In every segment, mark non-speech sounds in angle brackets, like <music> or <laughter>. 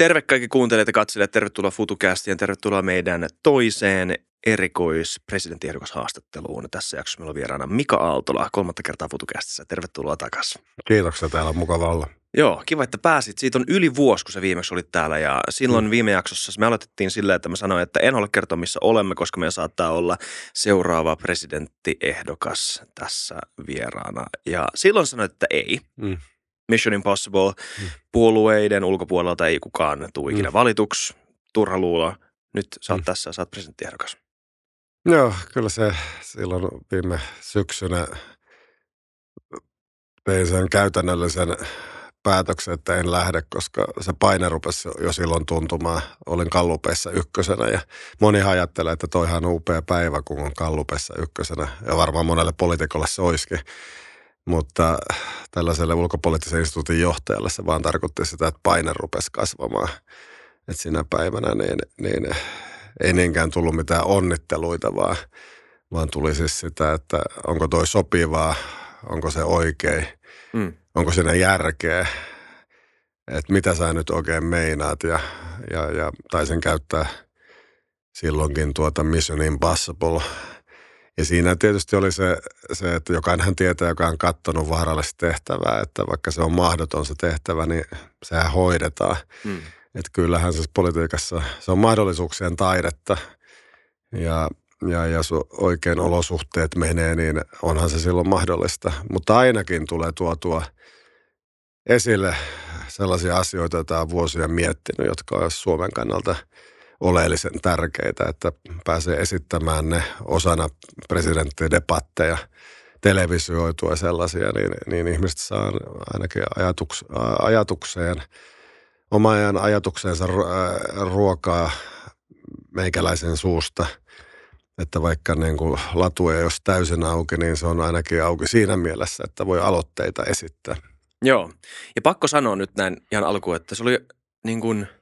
Terve kaikki kuuntelijat ja katselijat, tervetuloa FutuCastiin ja tervetuloa meidän toiseen erikoispresidenttiehdokashaastatteluun. Tässä jaksossa meillä on vieraana Mika Aaltola, kolmatta kertaa FutuCastissa. Tervetuloa takaisin. Kiitoksia, täällä on mukava olla. Joo, kiva, että pääsit. Siitä on yli vuosi, kun sä viimeksi olit täällä ja silloin mm. viime jaksossa me aloitettiin silleen, että mä sanoin, että en ole kertoa missä olemme, koska meillä saattaa olla seuraava presidenttiehdokas tässä vieraana. Ja silloin sanoit, että ei. Mm. Mission Impossible, mm. puolueiden ulkopuolelta ei kukaan tule ikinä mm. valituksi, turha luulla. Nyt sä oot mm. tässä, sä oot presidenttiehdokas. Joo, kyllä se silloin viime syksynä tein sen käytännöllisen päätöksen, että en lähde, koska se paine rupesi jo silloin tuntumaan. Olin Kallupessa ykkösenä ja moni ajattelee, että toihan on upea päivä, kun on Kallupessa ykkösenä. Ja varmaan monelle poliitikolle se olisikin. Mutta tällaiselle ulkopoliittisen instituutin johtajalle se vaan tarkoitti sitä, että paine rupesi kasvamaan. Että sinä päivänä niin, niin ei niinkään tullut mitään onnitteluita, vaan, vaan tuli siis sitä, että onko toi sopivaa, onko se oikein, mm. onko siinä järkeä, että mitä sä nyt oikein meinaat. Ja, ja, ja taisin käyttää silloinkin tuota Mission Impossible – ja siinä tietysti oli se, se että jokainen tietää, joka on katsonut vaarallista tehtävää, että vaikka se on mahdoton se tehtävä, niin sehän hoidetaan. Mm. Että kyllähän se politiikassa, se on mahdollisuuksien taidetta. Ja, ja jos oikein olosuhteet menee, niin onhan se silloin mahdollista. Mutta ainakin tulee tuotua esille sellaisia asioita, joita on vuosia miettinyt, jotka on Suomen kannalta – oleellisen tärkeitä, että pääsee esittämään ne osana debatteja, televisioitua sellaisia, niin, niin ihmiset saa ainakin ajatuks, ajatukseen, oma ajan ajatukseensa ruokaa meikäläisen suusta, että vaikka niin kuin latu ei olisi täysin auki, niin se on ainakin auki siinä mielessä, että voi aloitteita esittää. Joo, ja pakko sanoa nyt näin ihan alkuun, että se oli niin kuin –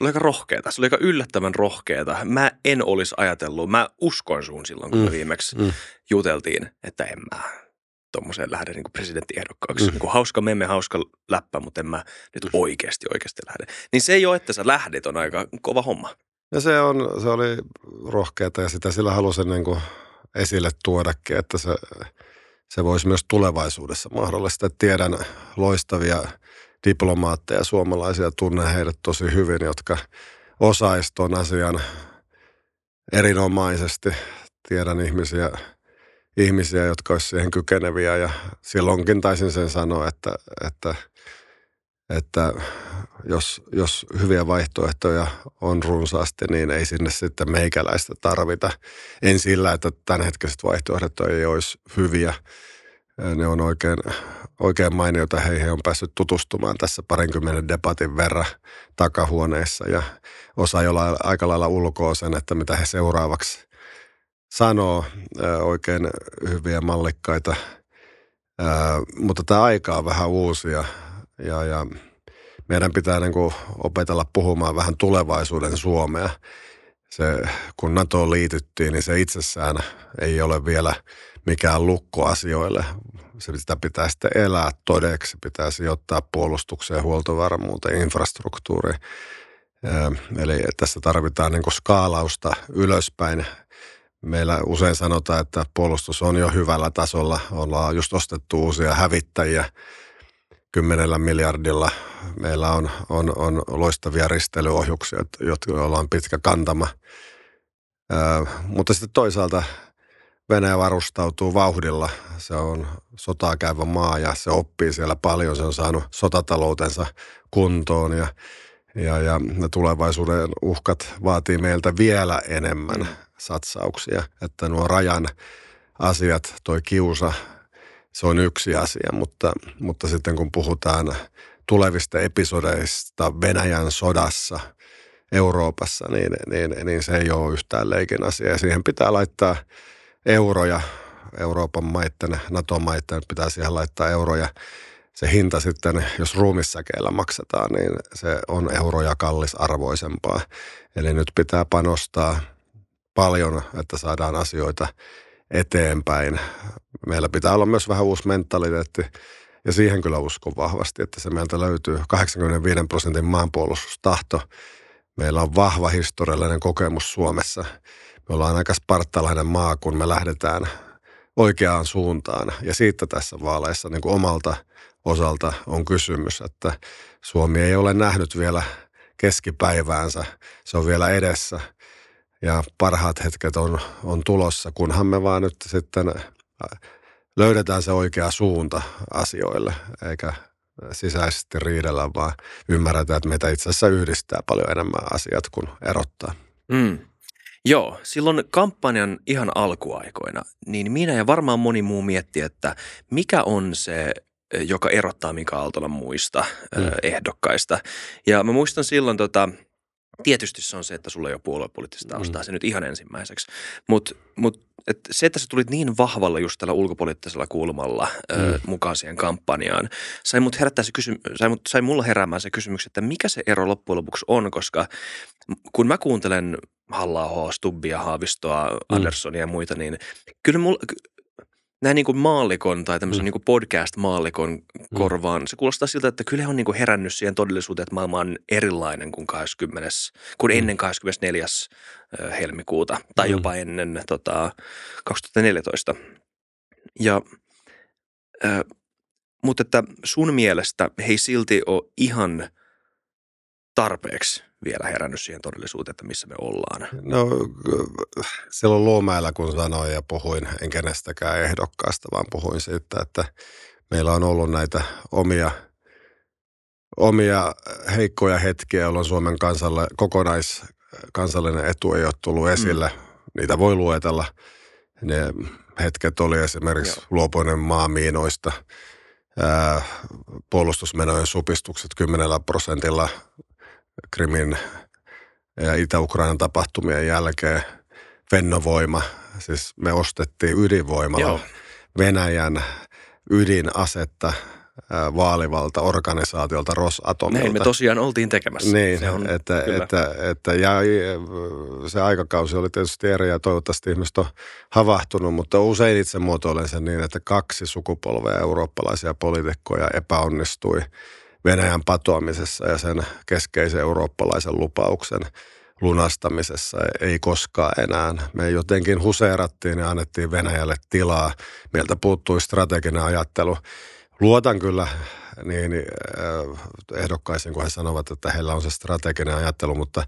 se oli aika rohkeeta, se oli aika yllättävän rohkeeta. Mä en olisi ajatellut, mä uskoin sun silloin, kun mm. me viimeksi mm. juteltiin, että en mä tuommoiseen lähde niin presidenttiehdokkaaksi. Mm. Niin kuin hauska memme, hauska läppä, mutta en mä nyt oikeasti oikeasti lähde. Niin se ei ole, että sä lähdet, on aika kova homma. Ja se, on, se oli rohkeata ja sitä sillä halusin niin kuin esille tuodakin, että se, se voisi myös tulevaisuudessa mahdollista. Tiedän loistavia diplomaatteja suomalaisia, tunnen heidät tosi hyvin, jotka osaisivat tuon asian erinomaisesti. Tiedän ihmisiä, ihmisiä, jotka olisivat siihen kykeneviä ja silloinkin taisin sen sanoa, että, että, että jos, jos hyviä vaihtoehtoja on runsaasti, niin ei sinne sitten meikäläistä tarvita. En sillä, että tämänhetkiset vaihtoehdot ei olisi hyviä. Ne on oikein, oikein mainiota. Heihin on päässyt tutustumaan tässä parinkymmenen debatin verran takahuoneessa ja osa jolla aika lailla ulkoa sen, että mitä he seuraavaksi sanoo. Oikein hyviä mallikkaita. Mutta tämä aika on vähän uusia ja, ja meidän pitää niin kuin opetella puhumaan vähän tulevaisuuden Suomea. Se, kun NATOon liityttiin, niin se itsessään ei ole vielä mikään lukko asioille, se sitä pitää sitten elää todeksi, pitää sijoittaa puolustukseen, huoltovarmuuteen, infrastruktuuriin. Eli tässä tarvitaan niin skaalausta ylöspäin. Meillä usein sanotaan, että puolustus on jo hyvällä tasolla. Ollaan just ostettu uusia hävittäjiä kymmenellä miljardilla. Meillä on, on, on loistavia risteilyohjuksia, joilla on pitkä kantama. mutta sitten toisaalta Venäjä varustautuu vauhdilla. Se on sotaa käyvä maa ja se oppii siellä paljon. Se on saanut sotataloutensa kuntoon ja, ja, ja ne tulevaisuuden uhkat vaatii meiltä vielä enemmän satsauksia. Että nuo rajan asiat, toi kiusa, se on yksi asia, mutta, mutta sitten kun puhutaan tulevista episodeista Venäjän sodassa Euroopassa, niin, niin, niin se ei ole yhtään leikin asia. Ja siihen pitää laittaa – euroja, Euroopan maitten, NATO-maitten pitää siihen laittaa euroja. Se hinta sitten, jos ruumissäkeillä maksetaan, niin se on euroja kallisarvoisempaa. Eli nyt pitää panostaa paljon, että saadaan asioita eteenpäin. Meillä pitää olla myös vähän uusi mentaliteetti. Ja siihen kyllä uskon vahvasti, että se meiltä löytyy 85 prosentin maanpuolustustahto. Meillä on vahva historiallinen kokemus Suomessa. Me ollaan aika spartalainen maa, kun me lähdetään oikeaan suuntaan. Ja siitä tässä vaaleissa niin kuin omalta osalta on kysymys, että Suomi ei ole nähnyt vielä keskipäiväänsä. Se on vielä edessä ja parhaat hetket on, on tulossa, kunhan me vaan nyt sitten löydetään se oikea suunta asioille, eikä sisäisesti riidellä, vaan ymmärretään, että meitä itse asiassa yhdistää paljon enemmän asiat kuin erottaa. Mm. Joo, silloin kampanjan ihan alkuaikoina, niin minä ja varmaan moni muu mietti, että mikä on se, joka erottaa Mika Aaltolan muista mm. ehdokkaista. Ja mä muistan silloin tota, Tietysti se on se, että sulla ei ole puoluepoliittista taustaa, mm. se nyt ihan ensimmäiseksi. Mutta mut, et se, että sä tulit niin vahvalla just tällä ulkopoliittisella kulmalla mm. ö, mukaan siihen kampanjaan, sai, mut herättää se kysy- sai, mut, sai mulla heräämään se kysymys, että mikä se ero loppujen lopuksi on, koska kun mä kuuntelen halla Stubbia, Haavistoa, mm. Andersonia ja muita, niin kyllä mulla, näin niin kuin maallikon tai tämmöisen mm. niin kuin podcast-maallikon mm. korvaan, se kuulostaa siltä, että kyllä on niin kuin herännyt siihen todellisuuteen, että maailma on erilainen kuin, 20, kuin mm. ennen 24. helmikuuta tai mm. jopa ennen tota, 2014. Ja, äh, mutta että sun mielestä he ei silti ole ihan tarpeeksi vielä herännyt siihen todellisuuteen, että missä me ollaan? No silloin Luomäellä kun sanoin ja puhuin, en kenestäkään ehdokkaasta, vaan puhuin siitä, että meillä on ollut näitä omia, omia heikkoja hetkiä, jolloin Suomen kansalle, kokonais kansallinen etu ei ole tullut esille. Mm. Niitä voi luetella. Ne hetket oli esimerkiksi Joo. luopuinen maamiinoista, puolustusmenojen supistukset 10 prosentilla – Krimin ja Itä-Ukrainan tapahtumien jälkeen Fennovoima, siis me ostettiin ydinvoimalla Joo. Venäjän ydinasetta vaalivalta organisaatiolta Rosatomilta. Näin me tosiaan oltiin tekemässä. Niin, se on, että, että, että, ja se aikakausi oli tietysti eri ja toivottavasti ihmiset on havahtunut, mutta usein itse muotoilen sen niin, että kaksi sukupolvea eurooppalaisia poliitikkoja epäonnistui – Venäjän patoamisessa ja sen keskeisen eurooppalaisen lupauksen lunastamisessa ei koskaan enää. Me jotenkin huseerattiin ja annettiin Venäjälle tilaa. Meiltä puuttui strateginen ajattelu. Luotan kyllä niin äh, ehdokkaisiin, kun he sanovat, että heillä on se strateginen ajattelu, mutta,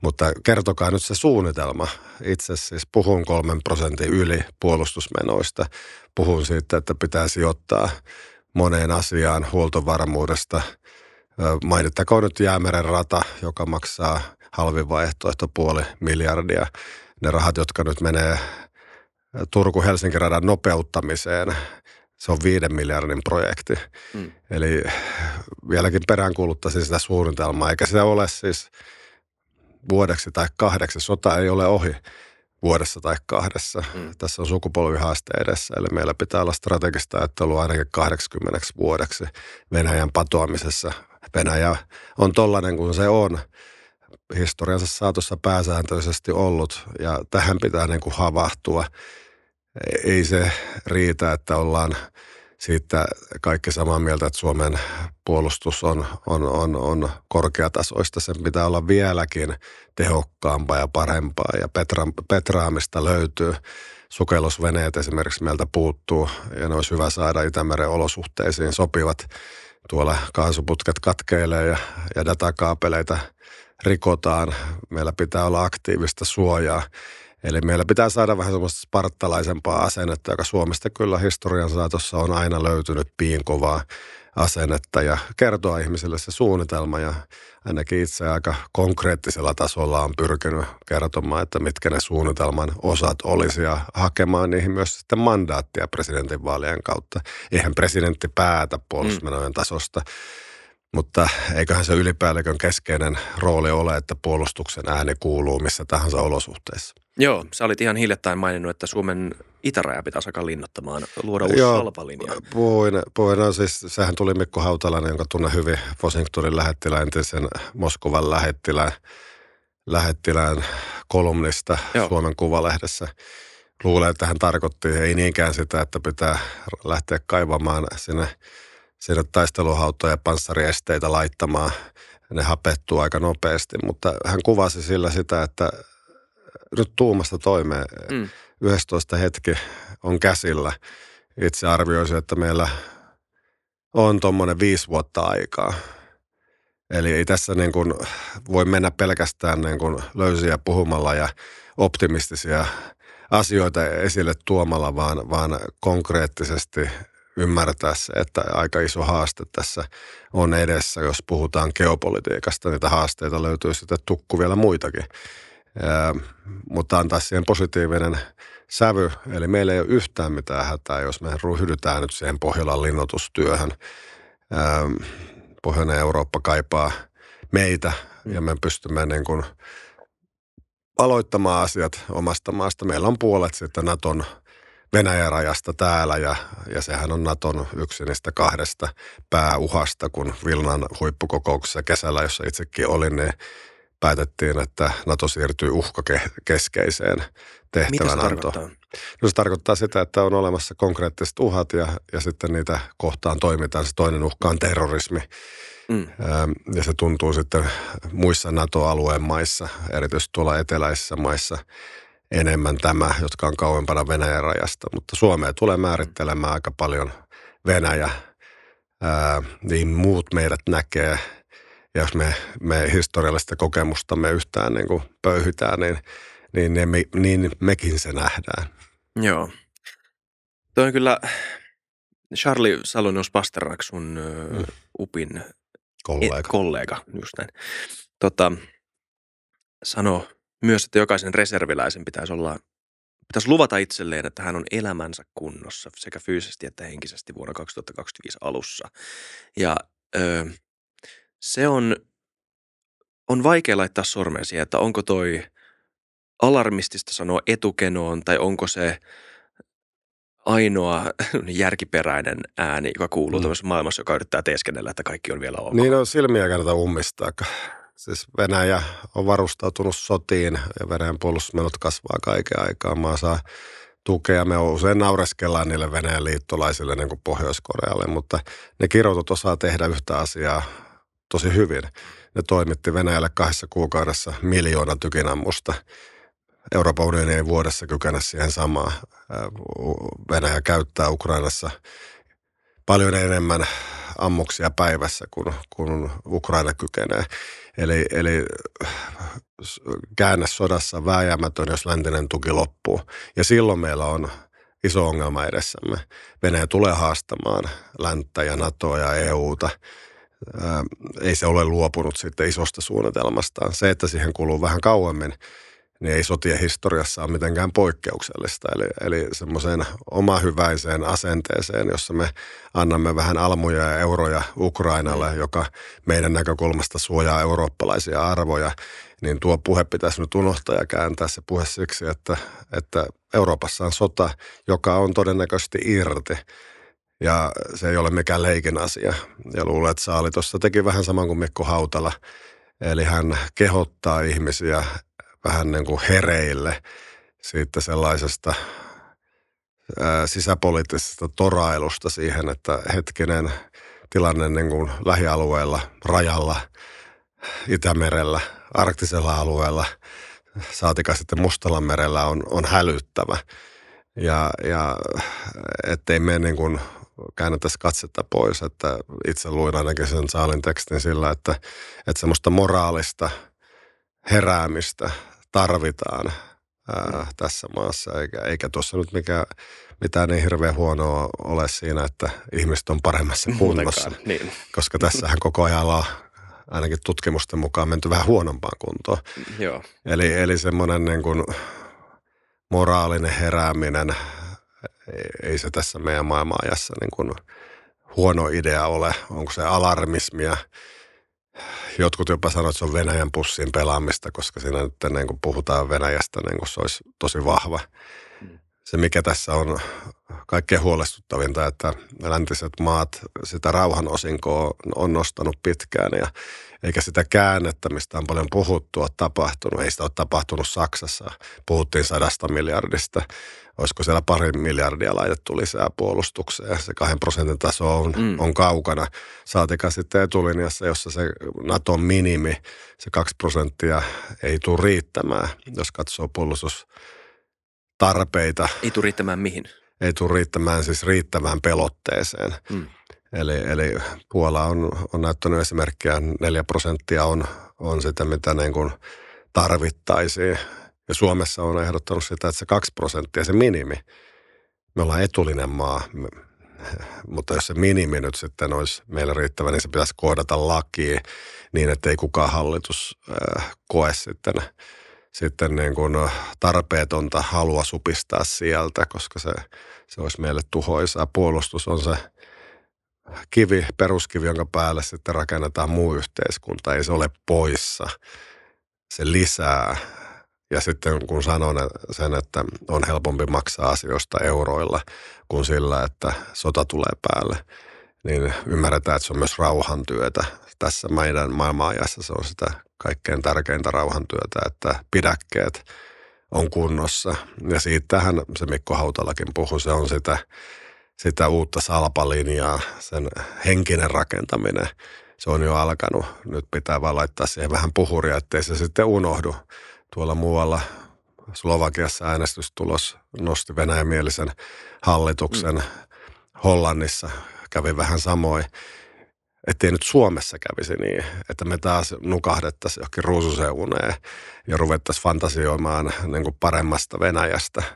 mutta kertokaa nyt se suunnitelma. Itse siis puhun kolmen prosentin yli puolustusmenoista. Puhun siitä, että pitää sijoittaa moneen asiaan huoltovarmuudesta. Mainittakoon nyt Jäämeren rata, joka maksaa halvin vaihtoehto puoli miljardia. Ne rahat, jotka nyt menee Turku-Helsinki radan nopeuttamiseen, se on viiden miljardin projekti. Mm. Eli vieläkin peräänkuuluttaisin sitä suunnitelmaa, eikä sitä ole siis vuodeksi tai kahdeksi. Sota ei ole ohi vuodessa tai kahdessa. Mm. Tässä on sukupolvihaaste edessä, eli meillä pitää olla strategista ajattelua ainakin 80 vuodeksi Venäjän patoamisessa. Venäjä on tollainen kuin se on historiansa saatossa pääsääntöisesti ollut, ja tähän pitää niin kuin havahtua. Ei se riitä, että ollaan – siitä kaikki samaa mieltä, että Suomen puolustus on, on, on, on korkeatasoista. Sen pitää olla vieläkin tehokkaampaa ja parempaa ja petra, petraamista löytyy. Sukellusveneet esimerkiksi meiltä puuttuu ja ne olisi hyvä saada Itämeren olosuhteisiin sopivat. Tuolla kaasuputket katkeilee ja, ja datakaapeleita rikotaan. Meillä pitää olla aktiivista suojaa. Eli meillä pitää saada vähän semmoista spartalaisempaa asennetta, joka Suomesta kyllä historian saatossa on aina löytynyt piinkovaa asennetta ja kertoa ihmisille se suunnitelma ja ainakin itse aika konkreettisella tasolla on pyrkinyt kertomaan, että mitkä ne suunnitelman osat olisi ja hakemaan niihin myös sitten mandaattia presidentinvaalien kautta. Eihän presidentti päätä puolustusmenojen tasosta. Mutta eiköhän se ylipäällikön keskeinen rooli ole, että puolustuksen ääni kuuluu missä tahansa olosuhteissa. Joo, sä olit ihan hiljattain maininnut, että Suomen itäraja pitäisi alkaa linnoittamaan, luoda uusi Joo, salpalinja. Puhuin, puhuin no siis, sehän tuli Mikko Hautalainen, jonka tunne hyvin Washingtonin lähettilään, entisen Moskovan lähettilään, lähettilään kolumnista Joo. Suomen Kuvalehdessä. Luulen, että hän tarkoitti ei niinkään sitä, että pitää lähteä kaivamaan sinne sinne taisteluhautoja ja panssariesteitä laittamaan. Ne hapettuu aika nopeasti, mutta hän kuvasi sillä sitä, että nyt tuumasta toimeen. Mm. 11 hetki on käsillä. Itse arvioisin, että meillä on tuommoinen viisi vuotta aikaa. Eli ei tässä niin kuin voi mennä pelkästään niin kuin löysiä puhumalla ja optimistisia asioita esille tuomalla, vaan, vaan konkreettisesti ymmärtää se, että aika iso haaste tässä on edessä, jos puhutaan geopolitiikasta. Niitä haasteita löytyy sitten tukku vielä muitakin. Ää, mutta antaa siihen positiivinen sävy. Eli meillä ei ole yhtään mitään hätää, jos me ryhdytään nyt siihen Pohjolan linnoitustyöhön. Ää, Pohjoinen Eurooppa kaipaa meitä ja me pystymme niin kuin aloittamaan asiat omasta maasta. Meillä on puolet sitten Naton Venäjän rajasta täällä ja, ja sehän on Naton yksi niistä kahdesta pääuhasta, kun Vilnan huippukokouksessa kesällä, jossa itsekin olin, niin päätettiin, että NATO siirtyy uhkakeskeiseen tehtävän Mitä se tarkoittaa? No se tarkoittaa sitä, että on olemassa konkreettiset uhat ja, ja sitten niitä kohtaan toimitaan. Se toinen uhka on terrorismi. Mm. Ja se tuntuu sitten muissa NATO-alueen maissa, erityisesti tuolla eteläisissä maissa, enemmän tämä, jotka on kauempana Venäjän rajasta. Mutta Suomea tulee määrittelemään aika paljon Venäjä. Ää, niin muut meidät näkee. Ja jos me, me historiallista kokemustamme yhtään niin kuin pöyhytään, niin, niin, ne, niin mekin se nähdään. Joo. Toi on kyllä Charlie Salonius Pasternak, sun mm. UPin kollega. E, kollega just näin. Tota, sano myös, että jokaisen reserviläisen pitäisi olla pitäisi luvata itselleen, että hän on elämänsä kunnossa sekä fyysisesti että henkisesti vuonna 2025 alussa. Ja ö, se on, on vaikea laittaa sormen siihen, että onko toi alarmistista sanoa etukenoon tai onko se ainoa <laughs> järkiperäinen ääni, joka kuuluu mm. maailmassa, joka yrittää teeskennellä, että kaikki on vielä ok. Niin on silmiä kannata ummistaa. Siis Venäjä on varustautunut sotiin ja Venäjän puolustusmenot kasvaa kaiken aikaa. Maa saa tukea. Me usein naureskellaan niille Venäjän liittolaisille, niin kuin Pohjois-Korealle, mutta ne kirjoitut osaa tehdä yhtä asiaa tosi hyvin. Ne toimitti Venäjälle kahdessa kuukaudessa miljoonan tykinammusta. Euroopan unioni ei vuodessa kykene siihen samaan. Venäjä käyttää Ukrainassa paljon enemmän ammuksia päivässä, kun, kun Ukraina kykenee. Eli, eli käännä sodassa vääjäämätön, jos läntinen tuki loppuu. Ja silloin meillä on iso ongelma edessämme. Venäjä tulee haastamaan länttä ja NATOa ja EUta. ei se ole luopunut sitten isosta suunnitelmastaan. Se, että siihen kuluu vähän kauemmin, niin ei sotien historiassa ole mitenkään poikkeuksellista. Eli, eli semmoiseen omahyväiseen asenteeseen, jossa me annamme vähän almuja ja euroja Ukrainalle, mm. joka meidän näkökulmasta suojaa eurooppalaisia arvoja, niin tuo puhe pitäisi nyt unohtaa ja kääntää se puhe siksi, että, että Euroopassa on sota, joka on todennäköisesti irti. Ja se ei ole mikään leikin asia. Ja luulen, että Saali tuossa teki vähän saman kuin Mikko Hautala. Eli hän kehottaa ihmisiä vähän niin kuin hereille siitä sellaisesta sisäpoliittisesta torailusta siihen, että hetkinen tilanne niin kuin lähialueella, rajalla, Itämerellä, arktisella alueella, saatika sitten Mustalla merellä on, on hälyttävä. Ja, ja ettei me niin kuin käännettäisiin katsetta pois, että itse luin ainakin sen Saalin tekstin sillä, että, että semmoista moraalista – heräämistä tarvitaan ää, tässä maassa, eikä, eikä tuossa nyt mikä, mitään niin hirveän huonoa ole siinä, että ihmiset on paremmassa kunnossa. Niin. Koska tässähän koko ajan on ainakin tutkimusten mukaan menty vähän huonompaan kuntoon. Joo. Eli, eli semmoinen niin kuin moraalinen herääminen, ei se tässä meidän maailmanajassa niin kuin huono idea ole. Onko se alarmismia, jotkut jopa sanoivat, että se on Venäjän pussin pelaamista, koska siinä nyt niin kuin puhutaan Venäjästä niin kuin se olisi tosi vahva. Mm. Se, mikä tässä on kaikkein huolestuttavinta, että läntiset maat sitä rauhan osinkoa on nostanut pitkään ja eikä sitä käännettä, mistä on paljon puhuttu, ole tapahtunut. Ei sitä ole tapahtunut Saksassa. Puhuttiin sadasta miljardista. Olisiko siellä pari miljardia laitettu lisää puolustukseen. Se kahden prosentin taso on, mm. on kaukana. Saatika sitten etulinjassa, jossa se Naton minimi, se kaksi prosenttia ei tule riittämään, jos katsoo puolustustarpeita. Ei tule riittämään mihin? Ei tule riittämään siis riittävään pelotteeseen. Mm. Eli, eli Puola on, on näyttänyt esimerkkiä, 4 prosenttia on, on sitä, mitä niin kuin tarvittaisiin. Ja Suomessa on ehdottanut sitä, että se 2 prosenttia, se minimi. Me ollaan etulinen maa, mutta jos se minimi nyt sitten olisi meillä riittävä, niin se pitäisi koodata lakiin niin, että ei kukaan hallitus äh, koe sitten, sitten niin kuin tarpeetonta halua supistaa sieltä, koska se, se olisi meille tuhoisaa. Puolustus on se kivi, peruskivi, jonka päälle sitten rakennetaan muu yhteiskunta. Ei se ole poissa. Se lisää. Ja sitten kun sanon sen, että on helpompi maksaa asioista euroilla kuin sillä, että sota tulee päälle, niin ymmärretään, että se on myös rauhantyötä. Tässä meidän maailmanajassa se on sitä kaikkein tärkeintä rauhantyötä, että pidäkkeet on kunnossa. Ja siitähän se Mikko Hautalakin puhui, se on sitä sitä uutta salpalinjaa, sen henkinen rakentaminen, se on jo alkanut. Nyt pitää vaan laittaa siihen vähän puhuria, ettei se sitten unohdu. Tuolla muualla Slovakiassa äänestystulos nosti venäjämielisen hallituksen. Mm. Hollannissa kävi vähän samoin. Ettei nyt Suomessa kävisi niin, että me taas nukahdettaisiin johonkin ruususeuneen ja ruvettaisiin fantasioimaan niin kuin paremmasta Venäjästä –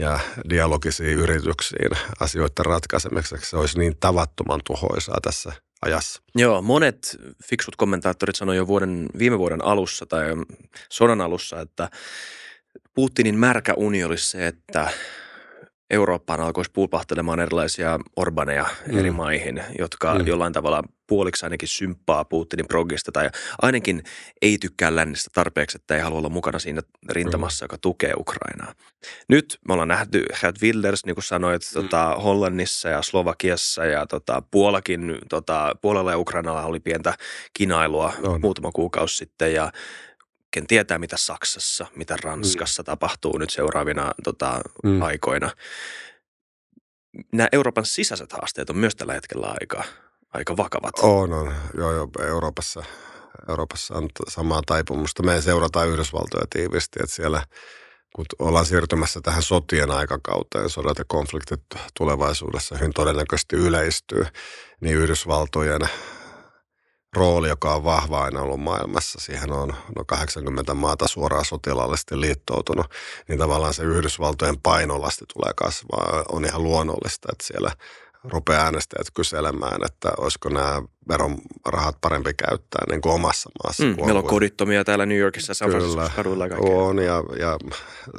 ja dialogisiin yrityksiin asioiden ratkaisemiseksi. Se olisi niin tavattoman tuhoisaa tässä ajassa. Joo, monet fiksut kommentaattorit sanoivat jo vuoden, viime vuoden alussa tai sodan alussa, että Putinin märkä uni olisi se, että Eurooppaan alkoisi pulpahtelemaan erilaisia Orbaneja mm. eri maihin, jotka mm. jollain tavalla puoliksi ainakin symppaa Putinin progista tai ainakin ei tykkää lännestä tarpeeksi, että ei halua olla mukana siinä rintamassa, mm. joka tukee Ukrainaa. Nyt me ollaan nähty Gert Wilders, niin kuin sanoit, mm. tota, Hollannissa ja Slovakiassa ja tota, Puolakin, tota, Puolella ja Ukrainalla oli pientä kinailua on. muutama kuukausi sitten ja ken tietää, mitä Saksassa, mitä Ranskassa mm. tapahtuu nyt seuraavina tota, mm. aikoina. Nämä Euroopan sisäiset haasteet on myös tällä hetkellä aika, aika vakavat. On, on. Joo, joo. Euroopassa, Euroopassa on samaa taipumusta. Me seurataan Yhdysvaltoja tiivisti, että siellä kun ollaan siirtymässä tähän sotien aikakauteen, sodat ja konfliktit tulevaisuudessa hyvin todennäköisesti yleistyy, niin Yhdysvaltojen rooli, joka on vahva aina ollut maailmassa. Siihen on no 80 maata suoraan sotilaallisesti liittoutunut, niin tavallaan se Yhdysvaltojen painolasti tulee kasvaa. On ihan luonnollista, että siellä rupeaa äänestäjät kyselemään, että olisiko nämä verorahat parempi käyttää niin kuin omassa maassa. Mm, meillä on kodittomia täällä New Yorkissa, San kaduilla ja On, ja, ja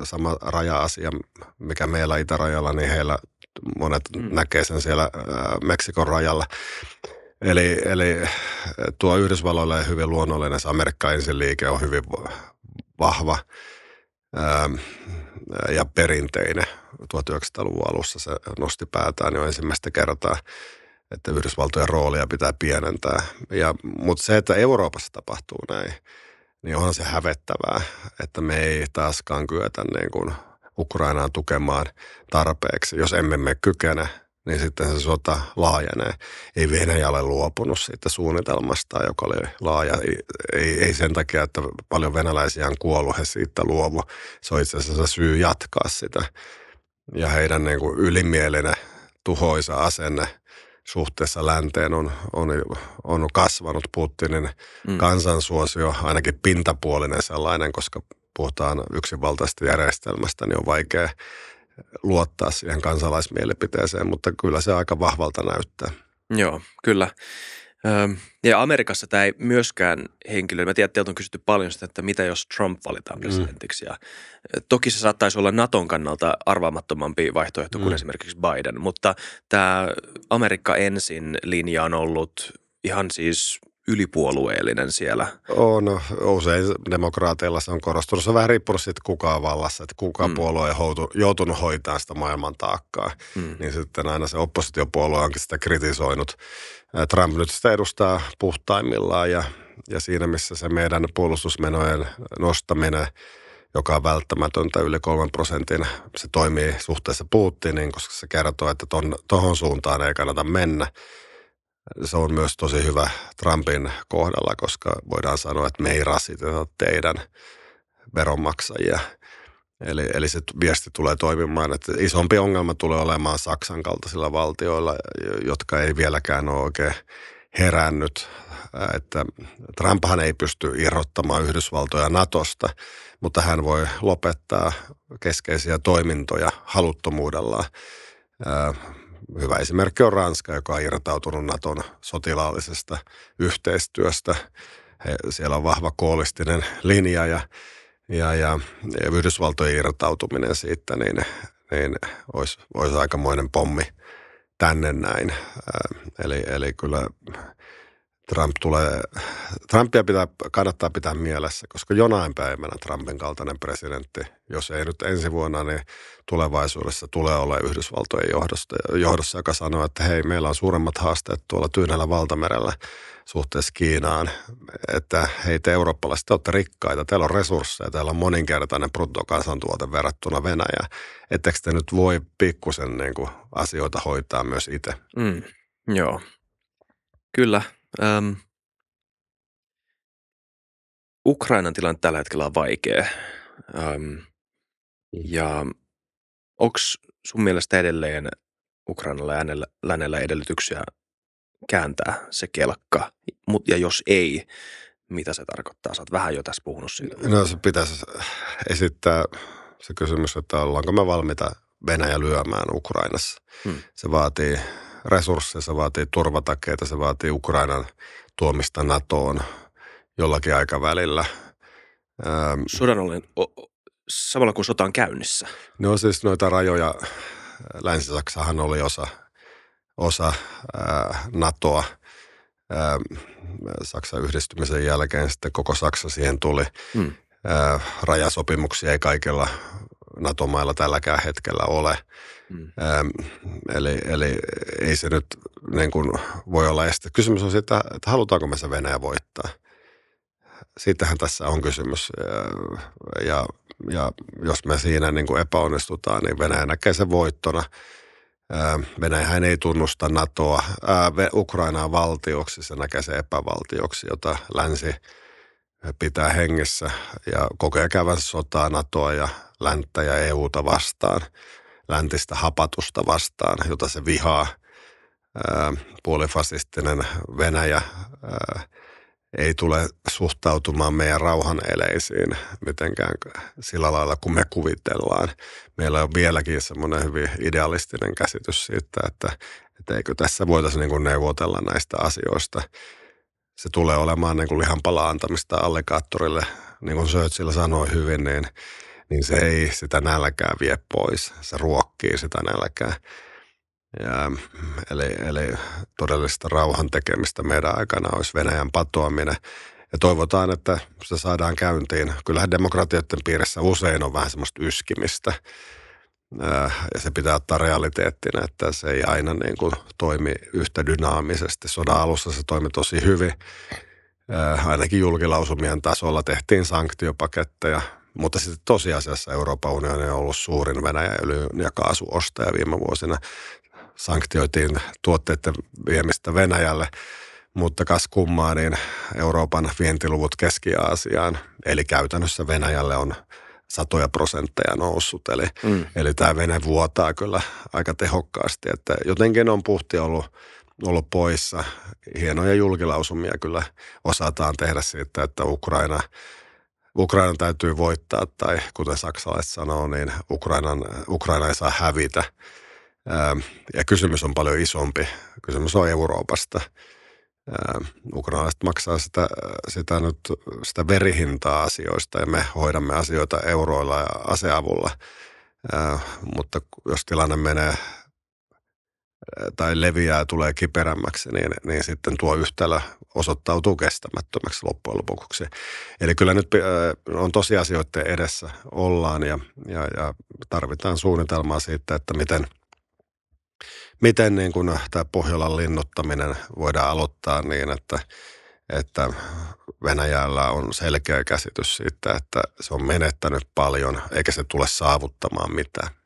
sama raja-asia, mikä meillä itärajalla, niin heillä monet mm. näkee sen siellä äh, Meksikon rajalla. Eli, eli tuo Yhdysvalloilla on hyvin luonnollinen, se Amerikka ensin liike on hyvin vahva ää, ähm, ja perinteinen. 1900-luvun alussa se nosti päätään jo ensimmäistä kertaa, että Yhdysvaltojen roolia pitää pienentää. Ja, mutta se, että Euroopassa tapahtuu näin, niin onhan se hävettävää, että me ei taaskaan kyetä niin kuin Ukrainaan tukemaan tarpeeksi, jos emme me kykene – niin sitten se sota laajenee. Ei Venäjä ole luopunut siitä suunnitelmasta, joka oli laaja. Ei, ei sen takia, että paljon venäläisiä on kuollut, he siitä luovu. Se on itse asiassa syy jatkaa sitä. Ja heidän niin kuin ylimielinen tuhoisa asenne suhteessa länteen on, on, on kasvanut Putinin mm. kansansuosio, ainakin pintapuolinen sellainen, koska puhutaan yksinvaltaisesta järjestelmästä, niin on vaikea luottaa siihen kansalaismielipiteeseen, mutta kyllä se aika vahvalta näyttää. Joo, kyllä. Ja Amerikassa tämä ei myöskään henkilö, mä tiedän, että teiltä on kysytty paljon sitä, että mitä jos Trump valitaan mm. presidentiksi. Mm. Ja toki se saattaisi olla Naton kannalta arvaamattomampi vaihtoehto kuin mm. esimerkiksi Biden, mutta tämä Amerikka ensin linja on ollut ihan siis ylipuolueellinen siellä? On, usein demokraateilla se on korostunut. Se on vähän riippunut siitä, kuka on vallassa, että kuka mm. puolue on joutunut hoitamaan sitä maailman taakkaa. Mm. Niin sitten aina se oppositiopuolue onkin sitä kritisoinut. Trump nyt sitä edustaa puhtaimmillaan ja ja siinä missä se meidän puolustusmenojen nostaminen, joka on välttämätöntä yli kolmen prosentin, se toimii suhteessa Putiniin, koska se kertoo, että tuohon suuntaan ei kannata mennä. Se on myös tosi hyvä Trumpin kohdalla, koska voidaan sanoa, että me ei rasiteta teidän veronmaksajia – Eli, eli se viesti tulee toimimaan, että isompi ongelma tulee olemaan Saksan kaltaisilla valtioilla, jotka ei vieläkään ole oikein herännyt. Että Trumphan ei pysty irrottamaan Yhdysvaltoja Natosta, mutta hän voi lopettaa keskeisiä toimintoja haluttomuudellaan. Hyvä esimerkki on Ranska, joka on irtautunut Naton sotilaallisesta yhteistyöstä. Siellä on vahva koolistinen linja ja ja, ja, ja Yhdysvaltojen irtautuminen siitä, niin, niin olisi, olisi aikamoinen pommi tänne näin. Eli, eli kyllä Trump tulee, Trumpia pitää, kannattaa pitää mielessä, koska jonain päivänä Trumpin kaltainen presidentti, jos ei nyt ensi vuonna, niin tulevaisuudessa tulee olla Yhdysvaltojen johdosta, johdossa, joka sanoo, että hei, meillä on suuremmat haasteet tuolla Tyynellä valtamerellä suhteessa Kiinaan, että hei te eurooppalaiset, te olette rikkaita, teillä on resursseja, teillä on moninkertainen bruttokansantuote verrattuna Venäjään. Ettekö te nyt voi pikkusen niin asioita hoitaa myös itse? Mm, joo, kyllä. Ähm, Ukrainan tilanne tällä hetkellä on vaikea. Ähm, ja onko sun mielestä edelleen Ukrainalla ja lännellä edellytyksiä kääntää se kelkka? Mut, ja jos ei, mitä se tarkoittaa? Sä oot vähän jo tässä puhunut siitä. No se pitäisi esittää se kysymys, että ollaanko me valmiita Venäjä lyömään Ukrainassa. Hmm. Se vaatii resursseja, se vaatii turvatakeita, se vaatii Ukrainan tuomista NATOon jollakin aikavälillä. Ähm, Sodan ollen, samalla kun sota on käynnissä. No siis noita rajoja, Länsi-Saksahan oli osa, osa ää, NATOa. Ää, Saksan yhdistymisen jälkeen sitten koko Saksa siihen tuli. Hmm. Ää, rajasopimuksia ei kaikilla NATO-mailla tälläkään hetkellä ole. Mm. Ähm, eli, eli ei se nyt niin kuin voi olla este. Kysymys on siitä, että halutaanko me se Venäjä voittaa. Siitähän tässä on kysymys. Ja, ja, ja jos me siinä niin kuin epäonnistutaan, niin Venäjä näkee sen voittona. Ähm, Venäjähän ei tunnusta NATOa, ää, Ukrainaa valtioksi, se näkee se epävaltioksi, jota länsi pitää hengessä ja kokee käyvänsä sotaa NATOa ja länttä ja EUta vastaan, läntistä hapatusta vastaan, jota se vihaa. Puolifasistinen Venäjä ei tule suhtautumaan meidän rauhan eleisiin mitenkään sillä lailla, kun me kuvitellaan. Meillä on vieläkin semmoinen hyvin idealistinen käsitys siitä, että, että eikö tässä voitaisiin niin neuvotella näistä asioista. Se tulee olemaan niin kuin lihanpala antamista allikaattorille, niin kuin Churchill sanoi hyvin, niin niin se ei sitä nälkää vie pois. Se ruokkii sitä nälkää. Ja, eli, eli todellista rauhan tekemistä meidän aikana olisi Venäjän patoaminen. Ja toivotaan, että se saadaan käyntiin. Kyllähän demokratioiden piirissä usein on vähän semmoista yskimistä. Ja se pitää ottaa realiteettina, että se ei aina niin kuin toimi yhtä dynaamisesti. Sodan alussa se toimi tosi hyvin. Ainakin julkilausumien tasolla tehtiin sanktiopaketteja mutta sitten tosiasiassa Euroopan unioni on ollut suurin Venäjän öljy- ja kaasuostaja viime vuosina. Sanktioitiin tuotteiden viemistä Venäjälle, mutta kas kummaa, niin Euroopan vientiluvut Keski-Aasiaan, eli käytännössä Venäjälle on satoja prosentteja noussut. Eli, mm. eli tämä Venäjä vuotaa kyllä aika tehokkaasti, että jotenkin on puhti ollut, ollut poissa. Hienoja julkilausumia kyllä osataan tehdä siitä, että Ukraina – Ukraina täytyy voittaa, tai kuten saksalaiset sanoo, niin Ukrainan, Ukraina ei saa hävitä. Ja kysymys on paljon isompi. Kysymys on Euroopasta. Ukrainalaiset maksaa sitä, sitä, nyt, sitä verihintaa asioista ja me hoidamme asioita euroilla ja aseavulla. Mutta jos tilanne menee tai leviää tulee kiperämmäksi, niin, niin sitten tuo yhtälö osoittautuu kestämättömäksi loppujen lopuksi. Eli kyllä nyt on tosiasioiden edessä ollaan ja, ja, ja tarvitaan suunnitelmaa siitä, että miten, miten niin kuin tämä Pohjolan linnuttaminen voidaan aloittaa niin, että, että Venäjällä on selkeä käsitys siitä, että se on menettänyt paljon eikä se tule saavuttamaan mitään.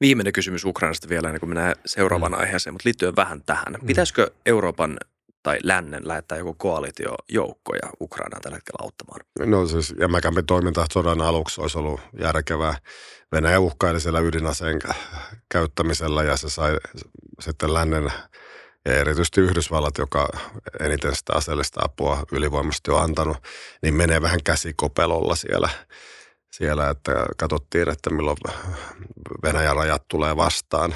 Viimeinen kysymys Ukrainasta vielä ennen kuin mennään seuraavaan mm. aiheeseen, mutta liittyen vähän tähän. Mm. Pitäisikö Euroopan tai lännen lähettää joku koalitiojoukkoja Ukrainaan tällä hetkellä auttamaan? No siis jämäkämpi toiminta sodan aluksi olisi ollut järkevää. Venäjä uhkaili siellä ydinaseen käyttämisellä ja se sai sitten lännen ja erityisesti Yhdysvallat, joka eniten sitä aseellista apua ylivoimaisesti on antanut, niin menee vähän käsikopelolla siellä, siellä että katsottiin, että milloin Venäjän rajat tulee vastaan.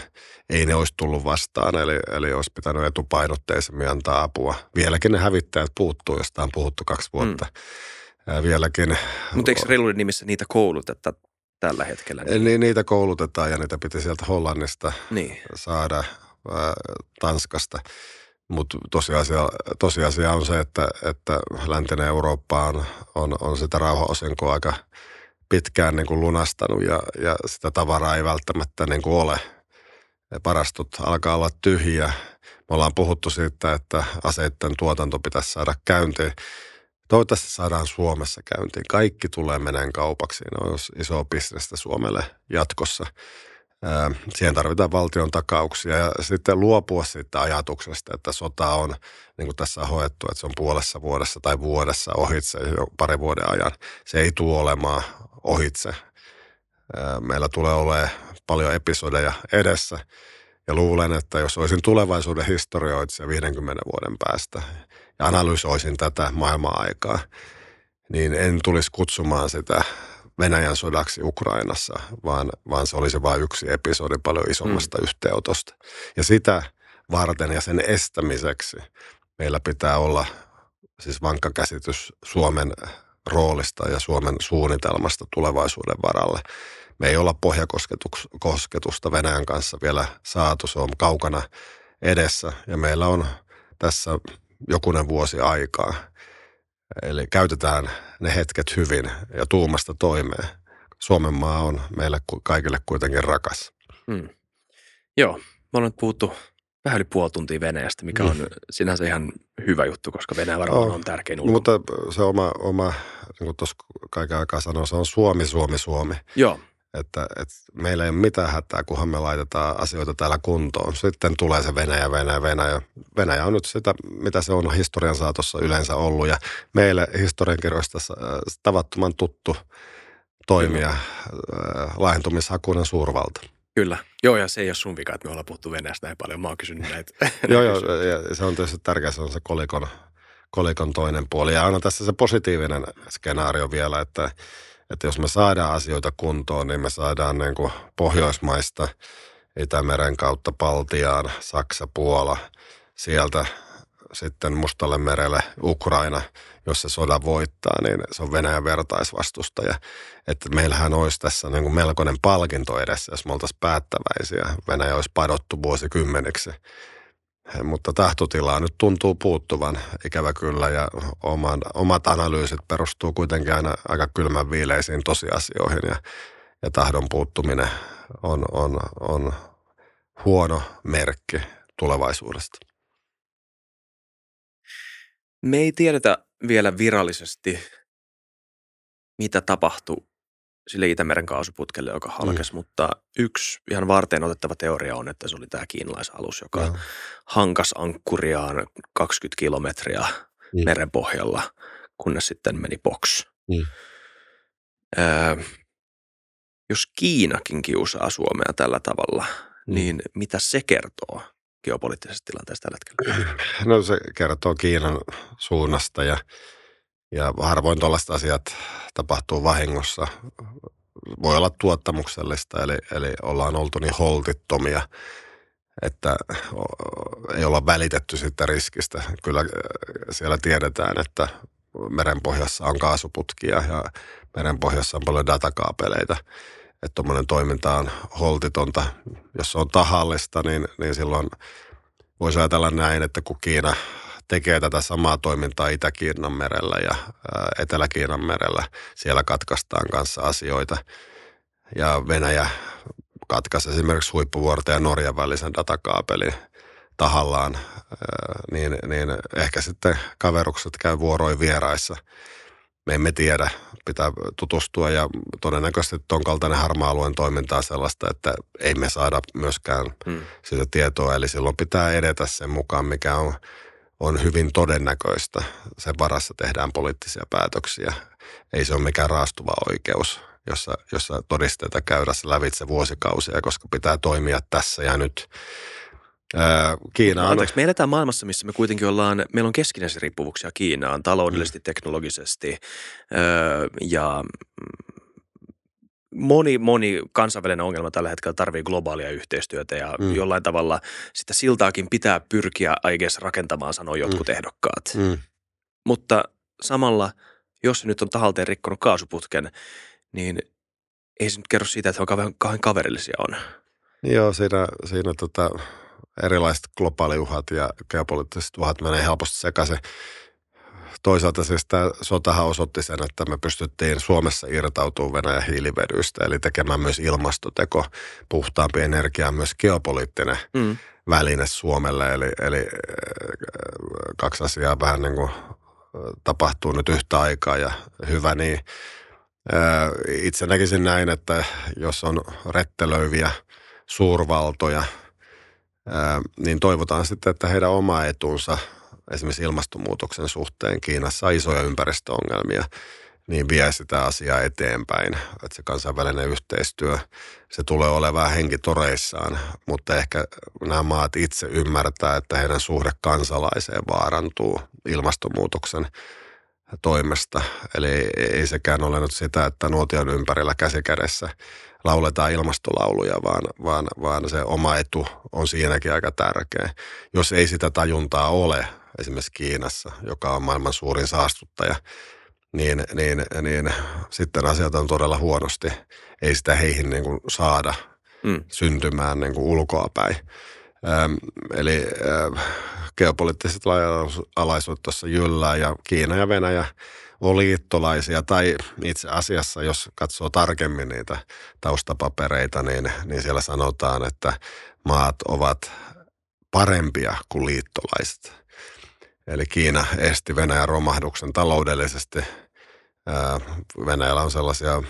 Ei ne olisi tullut vastaan, eli, eli olisi pitänyt etupainotteisemmin antaa apua. Vieläkin ne hävittäjät puuttuu, josta on puhuttu kaksi vuotta. Mm. Vieläkin. Mutta eikö reiluuden nimissä niitä kouluteta tällä hetkellä? Niin, niitä koulutetaan ja niitä piti sieltä Hollannista niin. saada Tanskasta. Mutta tosiasia, tosiasia on se, että, että läntinen Eurooppa on, on, on sitä rauhaosinkoa aika pitkään niin kuin lunastanut ja, ja sitä tavaraa ei välttämättä niin kuin ole. Parastot alkaa olla tyhjiä. Me ollaan puhuttu siitä, että aseiden tuotanto pitäisi saada käyntiin. Toivottavasti saadaan Suomessa käyntiin. Kaikki tulee meneen kaupaksi. Ne on iso bisnestä Suomelle jatkossa. Siihen tarvitaan valtion takauksia ja sitten luopua siitä ajatuksesta, että sota on, niin kuin tässä on hoettu, että se on puolessa vuodessa tai vuodessa ohitse jo pari vuoden ajan. Se ei tule olemaan ohitse. Meillä tulee olemaan paljon episodeja edessä ja luulen, että jos olisin tulevaisuuden historioitsija 50 vuoden päästä ja analysoisin tätä maailman-aikaa, niin en tulisi kutsumaan sitä Venäjän sodaksi Ukrainassa, vaan, vaan se olisi vain yksi episodi paljon isommasta mm. yhteenotosta. Ja sitä varten ja sen estämiseksi meillä pitää olla siis vankka käsitys Suomen roolista ja Suomen suunnitelmasta tulevaisuuden varalle. Me ei olla pohjakosketusta Venäjän kanssa vielä saatu, se on kaukana edessä ja meillä on tässä jokunen vuosi aikaa – Eli käytetään ne hetket hyvin ja tuumasta toimeen. Suomen maa on meille kaikille kuitenkin rakas. Hmm. Joo, me ollaan puhuttu vähän yli puoli tuntia Venäjästä, mikä on mm. sinänsä ihan hyvä juttu, koska Venäjä varmaan on, on tärkein ulko. Mutta se oma, oma niin kuin tuossa kaiken aikaa sanoin, se on Suomi, Suomi, Suomi. Joo. Että, että meillä ei ole mitään hätää, kunhan me laitetaan asioita täällä kuntoon. Sitten tulee se Venäjä, Venäjä, Venäjä. Venäjä on nyt sitä, mitä se on historian saatossa yleensä ollut. Ja meille historiankirjoista äh, tavattoman tuttu toimija, äh, laajentumishakuinen suurvalta. Kyllä. Joo, ja se ei ole sun vika, että me ollaan puhuttu Venäjästä näin paljon. Mä oon kysynyt näitä. joo, <laughs> joo, ja se on tietysti tärkeää, se on se kolikon, kolikon toinen puoli. Ja aina tässä se positiivinen skenaario vielä, että että jos me saadaan asioita kuntoon, niin me saadaan niin kuin Pohjoismaista Itämeren kautta Baltiaan, Saksa, Puola, sieltä sitten Mustalle merelle Ukraina, jos se soda voittaa, niin se on Venäjän vertaisvastustaja. Että meillähän olisi tässä niin kuin melkoinen palkinto edessä, jos me oltaisiin päättäväisiä. Venäjä olisi padottu vuosikymmeniksi mutta tahtotilaa nyt tuntuu puuttuvan ikävä kyllä ja oman, omat analyysit perustuu kuitenkin aina aika kylmän viileisiin tosiasioihin ja, ja tahdon puuttuminen on, on, on huono merkki tulevaisuudesta. Me ei tiedetä vielä virallisesti, mitä tapahtui sille Itämeren kaasuputkelle, joka halkesi, mm. mutta yksi ihan varten otettava teoria on, että se oli tämä kiinalaisalus, joka ja. hankas ankkuriaan 20 kilometriä mm. meren pohjalla, kunnes sitten meni box. Mm. Öö, jos Kiinakin kiusaa Suomea tällä tavalla, mm. niin mitä se kertoo geopoliittisesta tilanteesta tällä hetkellä? No se kertoo Kiinan suunnasta ja ja harvoin tuollaiset asiat tapahtuu vahingossa. Voi olla tuottamuksellista, eli, eli ollaan oltu niin holtittomia, että ei olla välitetty siitä riskistä. Kyllä siellä tiedetään, että merenpohjassa on kaasuputkia ja merenpohjassa on paljon datakaapeleita. Että tuommoinen toiminta on holtitonta. Jos se on tahallista, niin, niin silloin voisi ajatella näin, että kun Kiina tekee tätä samaa toimintaa Itä-Kiinan merellä ja Etelä-Kiinan merellä. Siellä katkaistaan kanssa asioita. Ja Venäjä katkaisi esimerkiksi huippuvuorten ja Norjan välisen datakaapelin tahallaan, niin, niin ehkä sitten kaverukset käy vuoroin vieraissa. Me emme tiedä, pitää tutustua ja todennäköisesti ton kaltainen harmaa-alueen toiminta on sellaista, että ei me saada myöskään hmm. sitä tietoa. Eli silloin pitää edetä sen mukaan, mikä on, on hyvin todennäköistä. Sen varassa tehdään poliittisia päätöksiä. Ei se ole mikään raastuva oikeus, jossa, jossa todisteita käydä lävitse vuosikausia, koska pitää toimia tässä ja nyt. Kiina on... Anteeksi, me eletään maailmassa, missä me kuitenkin ollaan, meillä on keskinäisiä riippuvuuksia Kiinaan taloudellisesti, mm. teknologisesti ja moni, moni kansainvälinen ongelma tällä hetkellä tarvii globaalia yhteistyötä ja mm. jollain tavalla sitä siltaakin pitää pyrkiä guess, rakentamaan, sanoo jotkut mm. ehdokkaat. Mm. Mutta samalla, jos se nyt on tahalteen rikkonut kaasuputken, niin ei se nyt kerro siitä, että he on kauhean kaverillisia on. Joo, siinä, siinä tota, erilaiset globaaliuhat ja geopoliittiset uhat menee helposti sekaisin. Toisaalta siis tämä sotahan osoitti sen, että me pystyttiin Suomessa irtautumaan Venäjän hiilivedyistä, eli tekemään myös ilmastoteko, puhtaampi energia, myös geopoliittinen mm. väline Suomelle. Eli, eli äh, kaksi asiaa vähän niin kuin äh, tapahtuu nyt yhtä aikaa ja hyvä niin. Äh, itse näkisin näin, että jos on rettelöiviä suurvaltoja – niin toivotaan sitten, että heidän oma etunsa esimerkiksi ilmastonmuutoksen suhteen Kiinassa on isoja ympäristöongelmia, niin vie sitä asiaa eteenpäin. Että se kansainvälinen yhteistyö, se tulee olemaan henkitoreissaan, mutta ehkä nämä maat itse ymmärtää, että heidän suhde kansalaiseen vaarantuu ilmastonmuutoksen toimesta. Eli ei sekään ole nyt sitä, että nuotion ympärillä käsikädessä lauletaan ilmastolauluja, vaan, vaan, vaan se oma etu on siinäkin aika tärkeä. Jos ei sitä tajuntaa ole, esimerkiksi Kiinassa, joka on maailman suurin saastuttaja, niin, niin, niin sitten asiat on todella huonosti. Ei sitä heihin niin kuin saada mm. syntymään niin kuin ulkoapäin. Ähm, eli äh, geopoliittiset alaisuudet tuossa jyllää ja Kiina ja Venäjä on liittolaisia, tai itse asiassa, jos katsoo tarkemmin niitä taustapapereita, niin, niin siellä sanotaan, että maat ovat parempia kuin liittolaiset. Eli Kiina esti Venäjän romahduksen taloudellisesti. Venäjällä on sellaisia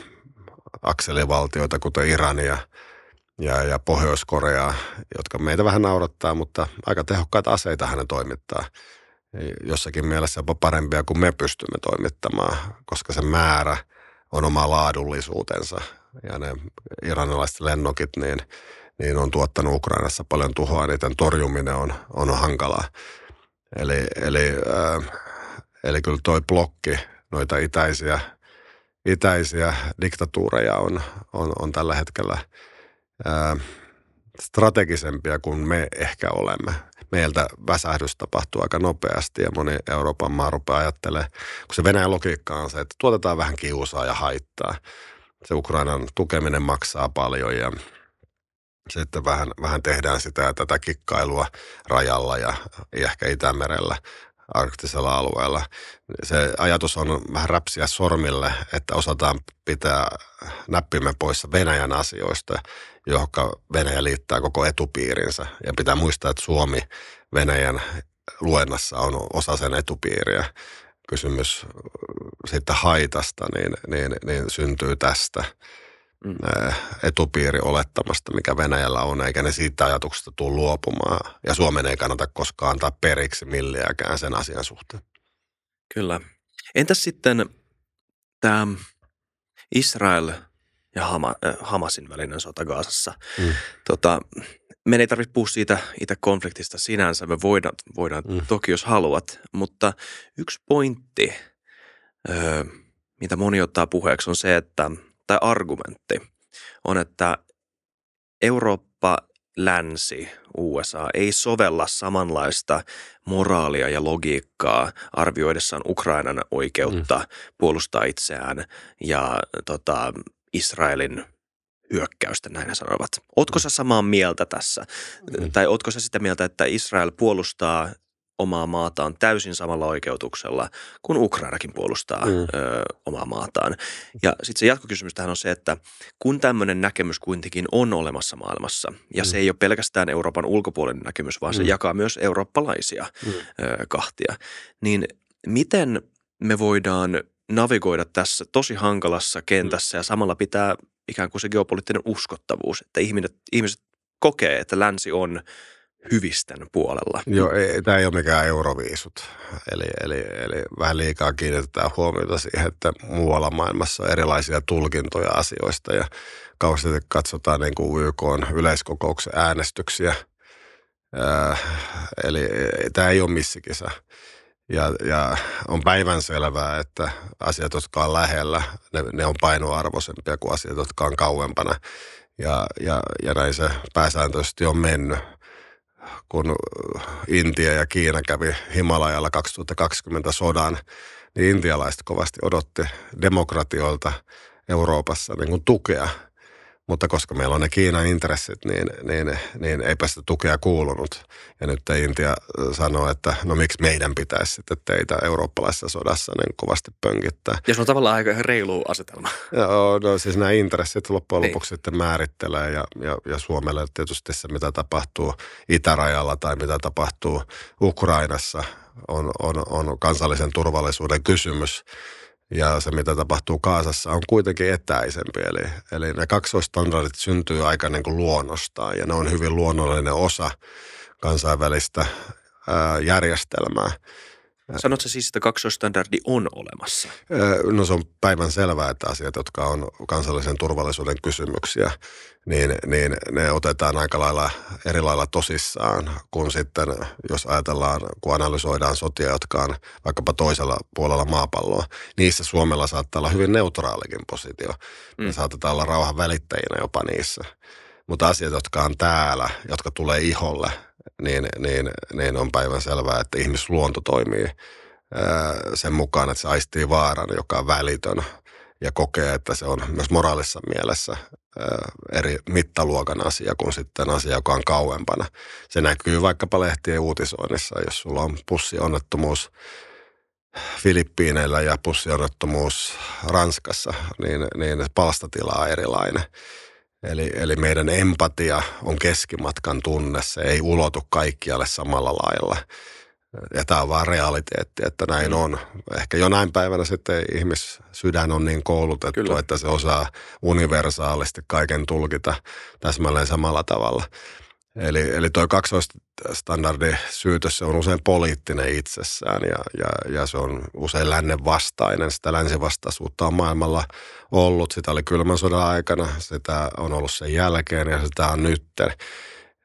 akselivaltioita, kuten Irania ja, ja Pohjois-Korea, jotka meitä vähän naurattaa, mutta aika tehokkaita aseita hän toimittaa jossakin mielessä jopa parempia kuin me pystymme toimittamaan, koska se määrä on oma laadullisuutensa. Ja ne iranilaiset lennokit, niin, niin on tuottanut Ukrainassa paljon tuhoa, niiden torjuminen on, on hankalaa. Eli, eli, äh, eli kyllä toi blokki, noita itäisiä, itäisiä diktatuureja on, on, on tällä hetkellä äh, strategisempia kuin me ehkä olemme meiltä väsähdys tapahtuu aika nopeasti ja moni Euroopan maa rupeaa ajattelee, kun se Venäjän logiikka on se, että tuotetaan vähän kiusaa ja haittaa. Se Ukrainan tukeminen maksaa paljon ja sitten vähän, vähän tehdään sitä tätä kikkailua rajalla ja ehkä Itämerellä arktisella alueella. Se ajatus on vähän räpsiä sormille, että osataan pitää näppimme poissa Venäjän asioista, johon Venäjä liittää koko etupiirinsä. Ja pitää muistaa, että Suomi Venäjän luennassa on osa sen etupiiriä. Kysymys siitä haitasta niin, niin, niin syntyy tästä. Etupiiri olettamasta, mikä Venäjällä on, eikä ne siitä ajatuksesta tule luopumaan. Ja Suomen ei kannata koskaan antaa periksi milliäkään sen asian suhteen. Kyllä. Entäs sitten tämä Israel ja Hama, äh, Hamasin välinen sota Gaasassa? Mm. Tota, me ei tarvitse puhua siitä itse konfliktista sinänsä, me voidaan, voidaan mm. toki jos haluat, mutta yksi pointti, ö, mitä moni ottaa puheeksi on se, että – tai argumentti on, että Eurooppa, länsi, USA ei sovella samanlaista moraalia ja logiikkaa arvioidessaan Ukrainan oikeutta mm. puolustaa itseään ja tota, Israelin hyökkäystä, näin he sanovat. Ootko sä samaa mieltä tässä? Mm. Tai ootko sä sitä mieltä, että Israel puolustaa omaa maataan täysin samalla oikeutuksella, kun Ukrainakin puolustaa mm. ö, omaa maataan. Ja sitten se jatkokysymys tähän on se, että kun tämmöinen näkemys kuitenkin on olemassa maailmassa, ja mm. se ei ole pelkästään Euroopan ulkopuolinen näkemys, vaan mm. se jakaa myös eurooppalaisia mm. ö, kahtia, niin miten me voidaan navigoida tässä tosi hankalassa kentässä ja samalla pitää ikään kuin se geopoliittinen uskottavuus, että ihmiset, ihmiset kokee, että länsi on hyvisten puolella. Joo, ei, tämä ei ole mikään euroviisut. Eli, eli, eli vähän liikaa kiinnitetään huomiota siihen, että muualla maailmassa on erilaisia tulkintoja asioista ja kauheasti katsotaan niin kuin YK on yleiskokouksen äänestyksiä. Äh, eli tämä ei ole missikisa. Ja, ja on päivän selvää, että asiat, jotka on lähellä, ne, ne on painoarvoisempia kuin asiat, jotka on kauempana. Ja, ja, ja näin se pääsääntöisesti on mennyt. Kun Intia ja Kiina kävi Himalajalla 2020 sodan, niin intialaiset kovasti odotti demokratioilta Euroopassa niin kuin tukea – mutta koska meillä on ne Kiinan intressit, niin, niin, niin eipä sitä tukea kuulunut. Ja nyt Intia sanoo, että no miksi meidän pitäisi sitten teitä eurooppalaisessa sodassa niin kovasti pönkittää. Ja se on tavallaan aika reilu asetelma. Joo, no siis nämä intressit loppujen niin. lopuksi sitten määrittelee ja, ja, ja Suomelle tietysti se, mitä tapahtuu itärajalla tai mitä tapahtuu Ukrainassa, on, on, on kansallisen turvallisuuden kysymys ja se, mitä tapahtuu Kaasassa, on kuitenkin etäisempi. Eli, eli ne kaksoistandardit syntyy aika niin kuin luonnostaan ja ne on hyvin luonnollinen osa kansainvälistä ää, järjestelmää. Sanotko siis, että kaksoistandardi on olemassa? No se on päivän selvää, että asiat, jotka on kansallisen turvallisuuden kysymyksiä, niin, niin ne otetaan aika lailla eri lailla tosissaan, kun sitten, jos ajatellaan, kun analysoidaan sotia, jotka on vaikkapa toisella puolella maapalloa, niissä Suomella saattaa olla hyvin neutraalikin positio. Me mm. saatetaan olla rauhan välittäjinä jopa niissä. Mutta asiat, jotka on täällä, jotka tulee iholle – niin, niin, niin on päivän selvää, että ihmisluonto toimii sen mukaan, että se aistii vaaran, joka on välitön ja kokee, että se on myös moraalissa mielessä eri mittaluokan asia kuin sitten asia, joka on kauempana. Se näkyy vaikkapa lehtien uutisoinnissa, jos sulla on pussionnettomuus Filippiineillä ja pussionnettomuus Ranskassa, niin, niin palstatila on erilainen. Eli, eli meidän empatia on keskimatkan tunne, se ei ulotu kaikkialle samalla lailla. Ja tämä on vaan realiteetti, että näin on. Ehkä jonain päivänä sitten ihmissydän on niin koulutettu, Kyllä. että se osaa universaalisti kaiken tulkita täsmälleen samalla tavalla. Eli, eli tuo kaksoistandardi-syytös se on usein poliittinen itsessään ja, ja, ja se on usein lännen vastainen. Sitä länsivastaisuutta on maailmalla ollut. Sitä oli kylmän sodan aikana, sitä on ollut sen jälkeen ja sitä on nytten.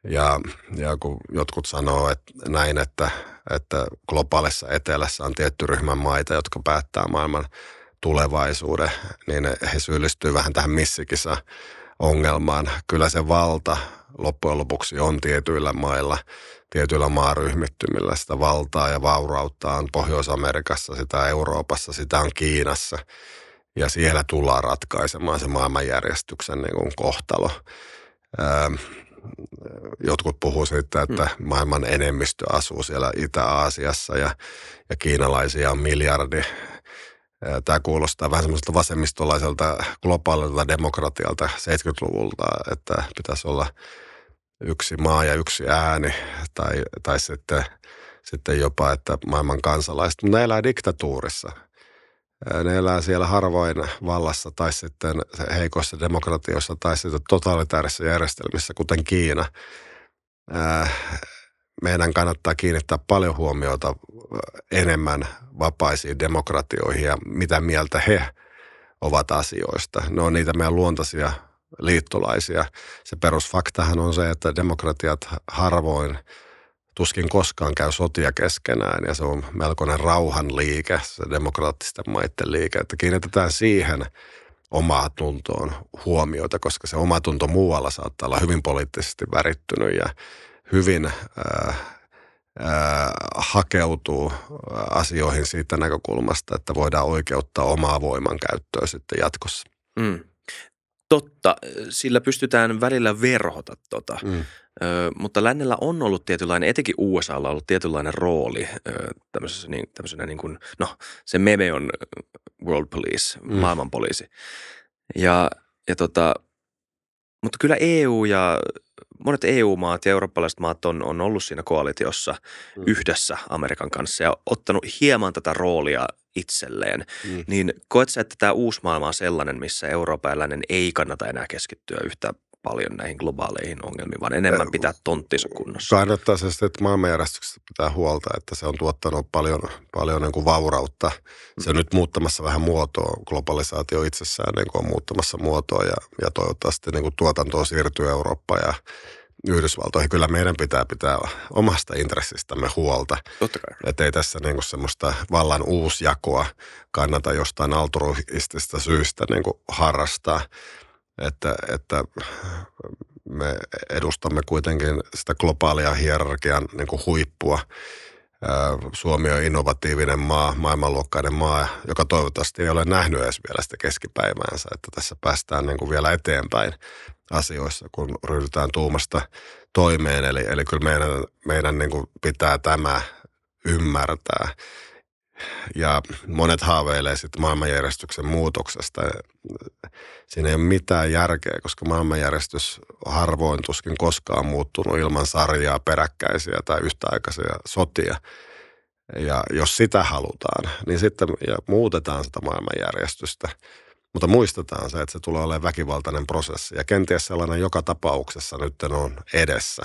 Ja, ja kun jotkut sanoo että näin, että, että globaalissa etelässä on tietty ryhmän maita, jotka päättää maailman tulevaisuuden, niin he syyllistyy vähän tähän missikisa ongelmaan. Kyllä se valta loppujen lopuksi on tietyillä mailla, tietyillä maaryhmittymillä sitä valtaa ja vaurautta on Pohjois-Amerikassa, sitä Euroopassa, sitä on Kiinassa. Ja siellä tullaan ratkaisemaan se maailmanjärjestyksen niin kuin kohtalo. Öö, jotkut puhuu siitä, että mm. maailman enemmistö asuu siellä Itä-Aasiassa ja, ja kiinalaisia on miljardi. Tämä kuulostaa vähän semmoiselta vasemmistolaiselta globaalilta demokratialta 70-luvulta, että pitäisi olla yksi maa ja yksi ääni tai, tai sitten, sitten jopa, että maailman kansalaiset. Mutta ne elää diktatuurissa. Ne elää siellä harvoin vallassa tai sitten heikoissa demokratioissa tai sitten totalitaarisissa järjestelmissä, kuten Kiina. Meidän kannattaa kiinnittää paljon huomiota enemmän vapaisiin demokratioihin ja mitä mieltä he ovat asioista. Ne on niitä meidän luontaisia liittolaisia. Se perusfaktahan on se, että demokratiat harvoin tuskin koskaan käy sotia keskenään ja se on melkoinen rauhan liike, se demokraattisten maiden liike, että kiinnitetään siihen omaa tuntoon huomiota, koska se oma tunto muualla saattaa olla hyvin poliittisesti värittynyt ja hyvin äh, äh, hakeutuu asioihin siitä näkökulmasta, että voidaan oikeuttaa omaa voimankäyttöä sitten jatkossa. Mm. Totta, sillä pystytään välillä verhota tota. Mm. Ö, mutta lännellä on ollut tietynlainen, etenkin USAlla on ollut tietynlainen rooli ö, tämmöisessä, niin, tämmöisenä niin kuin, no se meme on world police, mm. maailmanpoliisi. Ja, ja tota, mutta kyllä EU ja monet EU-maat ja eurooppalaiset maat on, on ollut siinä koalitiossa mm. yhdessä Amerikan kanssa ja ottanut hieman tätä roolia itselleen. Mm. Niin koet sä, että tämä uusi maailma on sellainen, missä eurooppalainen ei kannata enää keskittyä yhtä paljon näihin globaaleihin ongelmiin, vaan enemmän pitää tonttinsa kunnossa. Kannattaa se että maailmanjärjestyksestä pitää huolta, että se on tuottanut paljon, paljon niin kuin vaurautta. Se on nyt muuttamassa vähän muotoa, globalisaatio itsessään niin kuin on muuttamassa muotoa ja, ja toivottavasti niin kuin tuotantoa siirtyy Eurooppaan ja Yhdysvaltoihin. Kyllä meidän pitää pitää omasta intressistämme huolta. Totta kai. Että ei tässä niin kuin semmoista vallan uusjakoa kannata jostain altruistista syystä niin kuin harrastaa että, että me edustamme kuitenkin sitä globaalia hierarkian niin kuin huippua. Suomi on innovatiivinen maa, maailmanluokkainen maa, joka toivottavasti ei ole nähnyt edes vielä sitä keskipäiväänsä, että tässä päästään niin kuin vielä eteenpäin asioissa, kun ryhdytään tuumasta toimeen. Eli, eli kyllä meidän, meidän niin kuin pitää tämä ymmärtää ja monet haaveilee sitten maailmanjärjestyksen muutoksesta. Siinä ei ole mitään järkeä, koska maailmanjärjestys harvoin tuskin koskaan muuttunut ilman sarjaa, peräkkäisiä tai yhtäaikaisia sotia. Ja jos sitä halutaan, niin sitten ja muutetaan sitä maailmanjärjestystä. Mutta muistetaan se, että se tulee olemaan väkivaltainen prosessi. Ja kenties sellainen joka tapauksessa nyt on edessä.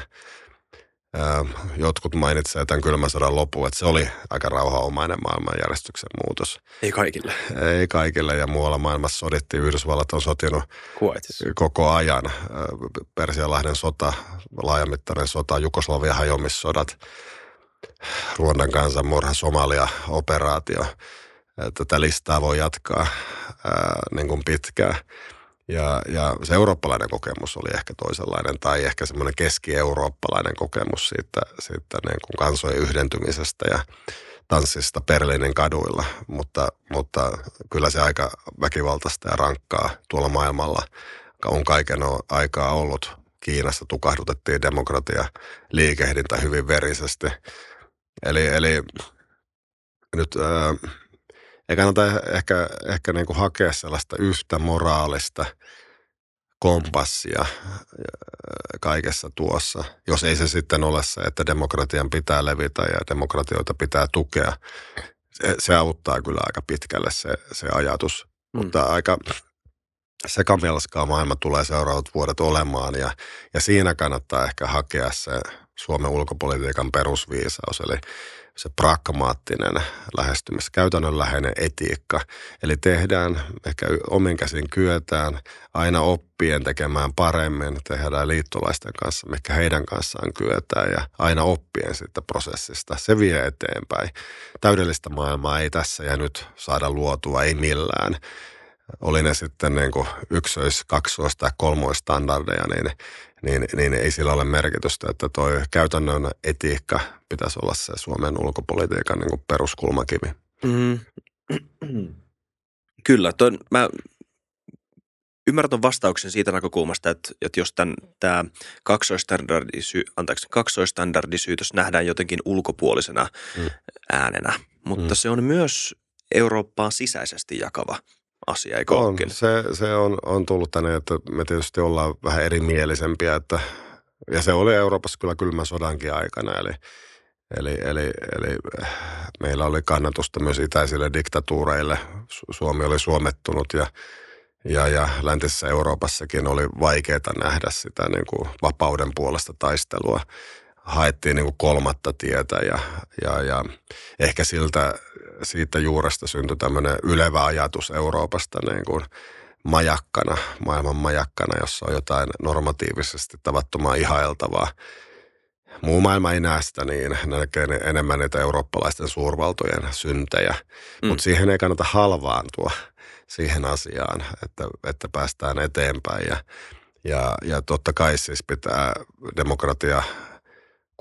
Jotkut mainitsevat tämän kylmän sodan lopun, että se oli aika rauhanomainen maailmanjärjestyksen muutos. Ei kaikille. Ei kaikille ja muualla maailmassa sodittiin. Yhdysvallat on sotinut Kuwaitis. koko ajan. Persialahden sota, laajamittainen sota, Jugoslavia hajomissodat, Ruondan kansanmurha, Somalia-operaatio. Tätä listaa voi jatkaa ää, niin kuin pitkään. Ja, ja se eurooppalainen kokemus oli ehkä toisenlainen tai ehkä semmoinen keski-eurooppalainen kokemus siitä, siitä niin kuin kansojen yhdentymisestä ja tanssista Berliinin kaduilla, mutta, mutta kyllä se aika väkivaltaista ja rankkaa tuolla maailmalla on kaiken aikaa ollut. Kiinassa tukahdutettiin demokratia liikehdintä hyvin verisesti. Eli, eli nyt äh, ei kannata ehkä, ehkä niin kuin hakea sellaista yhtä moraalista kompassia kaikessa tuossa, jos ei se sitten ole se, että demokratian pitää levitä ja demokratioita pitää tukea. Se, se auttaa kyllä aika pitkälle se, se ajatus, mm. mutta aika sekamelskaa maailma tulee seuraavat vuodet olemaan ja, ja siinä kannattaa ehkä hakea se Suomen ulkopolitiikan perusviisaus, eli se pragmaattinen lähestymis, käytännönläheinen etiikka. Eli tehdään, ehkä omin käsin kyetään aina oppien tekemään paremmin, tehdään liittolaisten kanssa, mikä heidän kanssaan kyetään ja aina oppien siitä prosessista. Se vie eteenpäin. Täydellistä maailmaa ei tässä ja nyt saada luotua, ei millään oli ne sitten niin kuin ykkös, kaksois tai kolmois standardeja, niin niin, niin ei sillä ole merkitystä, että toi käytännön etiikka pitäisi olla se Suomen ulkopolitiikan niin kuin peruskulmakivi. Mm. <clears throat> Kyllä, toi, mä ymmärrän vastauksen siitä näkökulmasta, että, että jos tämä kaksoistandardisy, anteeksi, kaksoistandardisyytös nähdään jotenkin ulkopuolisena mm. äänenä, mutta mm. se on myös Eurooppaan sisäisesti jakava asia, eikö on, se, se on, on tullut tänne, että me tietysti ollaan vähän erimielisempiä, että, ja se oli Euroopassa kyllä kylmän sodankin aikana, eli, eli, eli, eli meillä oli kannatusta myös itäisille diktatuureille, Suomi oli suomettunut ja ja, ja läntisessä Euroopassakin oli vaikeaa nähdä sitä niin kuin vapauden puolesta taistelua. Haettiin niin kuin kolmatta tietä ja, ja, ja ehkä siltä siitä juuresta syntyi tämmöinen ylevä ajatus Euroopasta niin kuin majakkana, maailman majakkana, jossa on jotain normatiivisesti tavattoman ihailtavaa. Muu maailma ei näe sitä niin, näkee enemmän niitä eurooppalaisten suurvaltojen syntejä, mm. mutta siihen ei kannata halvaantua siihen asiaan, että, että päästään eteenpäin ja, ja, ja totta kai siis pitää demokratia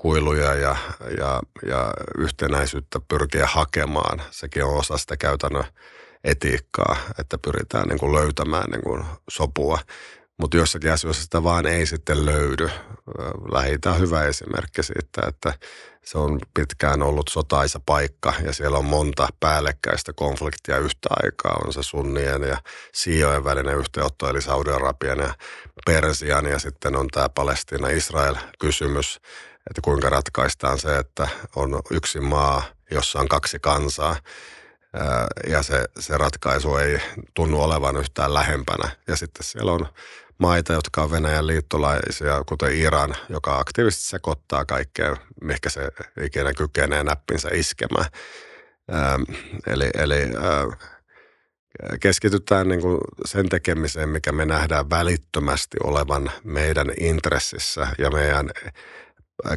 kuiluja ja, ja, ja yhtenäisyyttä pyrkiä hakemaan. Sekin on osa sitä käytännön etiikkaa, että pyritään niin kuin löytämään niin kuin sopua. Mutta jossakin asioissa sitä vaan ei sitten löydy. Lähitä on hyvä esimerkki siitä, että se on pitkään ollut sotaisa paikka ja siellä on monta päällekkäistä konfliktia yhtä aikaa. On se sunnien ja siiojen välinen yhteenotto, eli Saudi-Arabian ja Persian ja sitten on tämä Palestiina-Israel-kysymys, että kuinka ratkaistaan se, että on yksi maa, jossa on kaksi kansaa ja se, se ratkaisu ei tunnu olevan yhtään lähempänä. Ja sitten siellä on maita, jotka on Venäjän liittolaisia, kuten Iran, joka aktiivisesti sekoittaa kaikkea, mikä se ikinä kykenee näppinsä iskemään. Eli eli keskitytään niin kuin sen tekemiseen, mikä me nähdään välittömästi olevan meidän intressissä ja meidän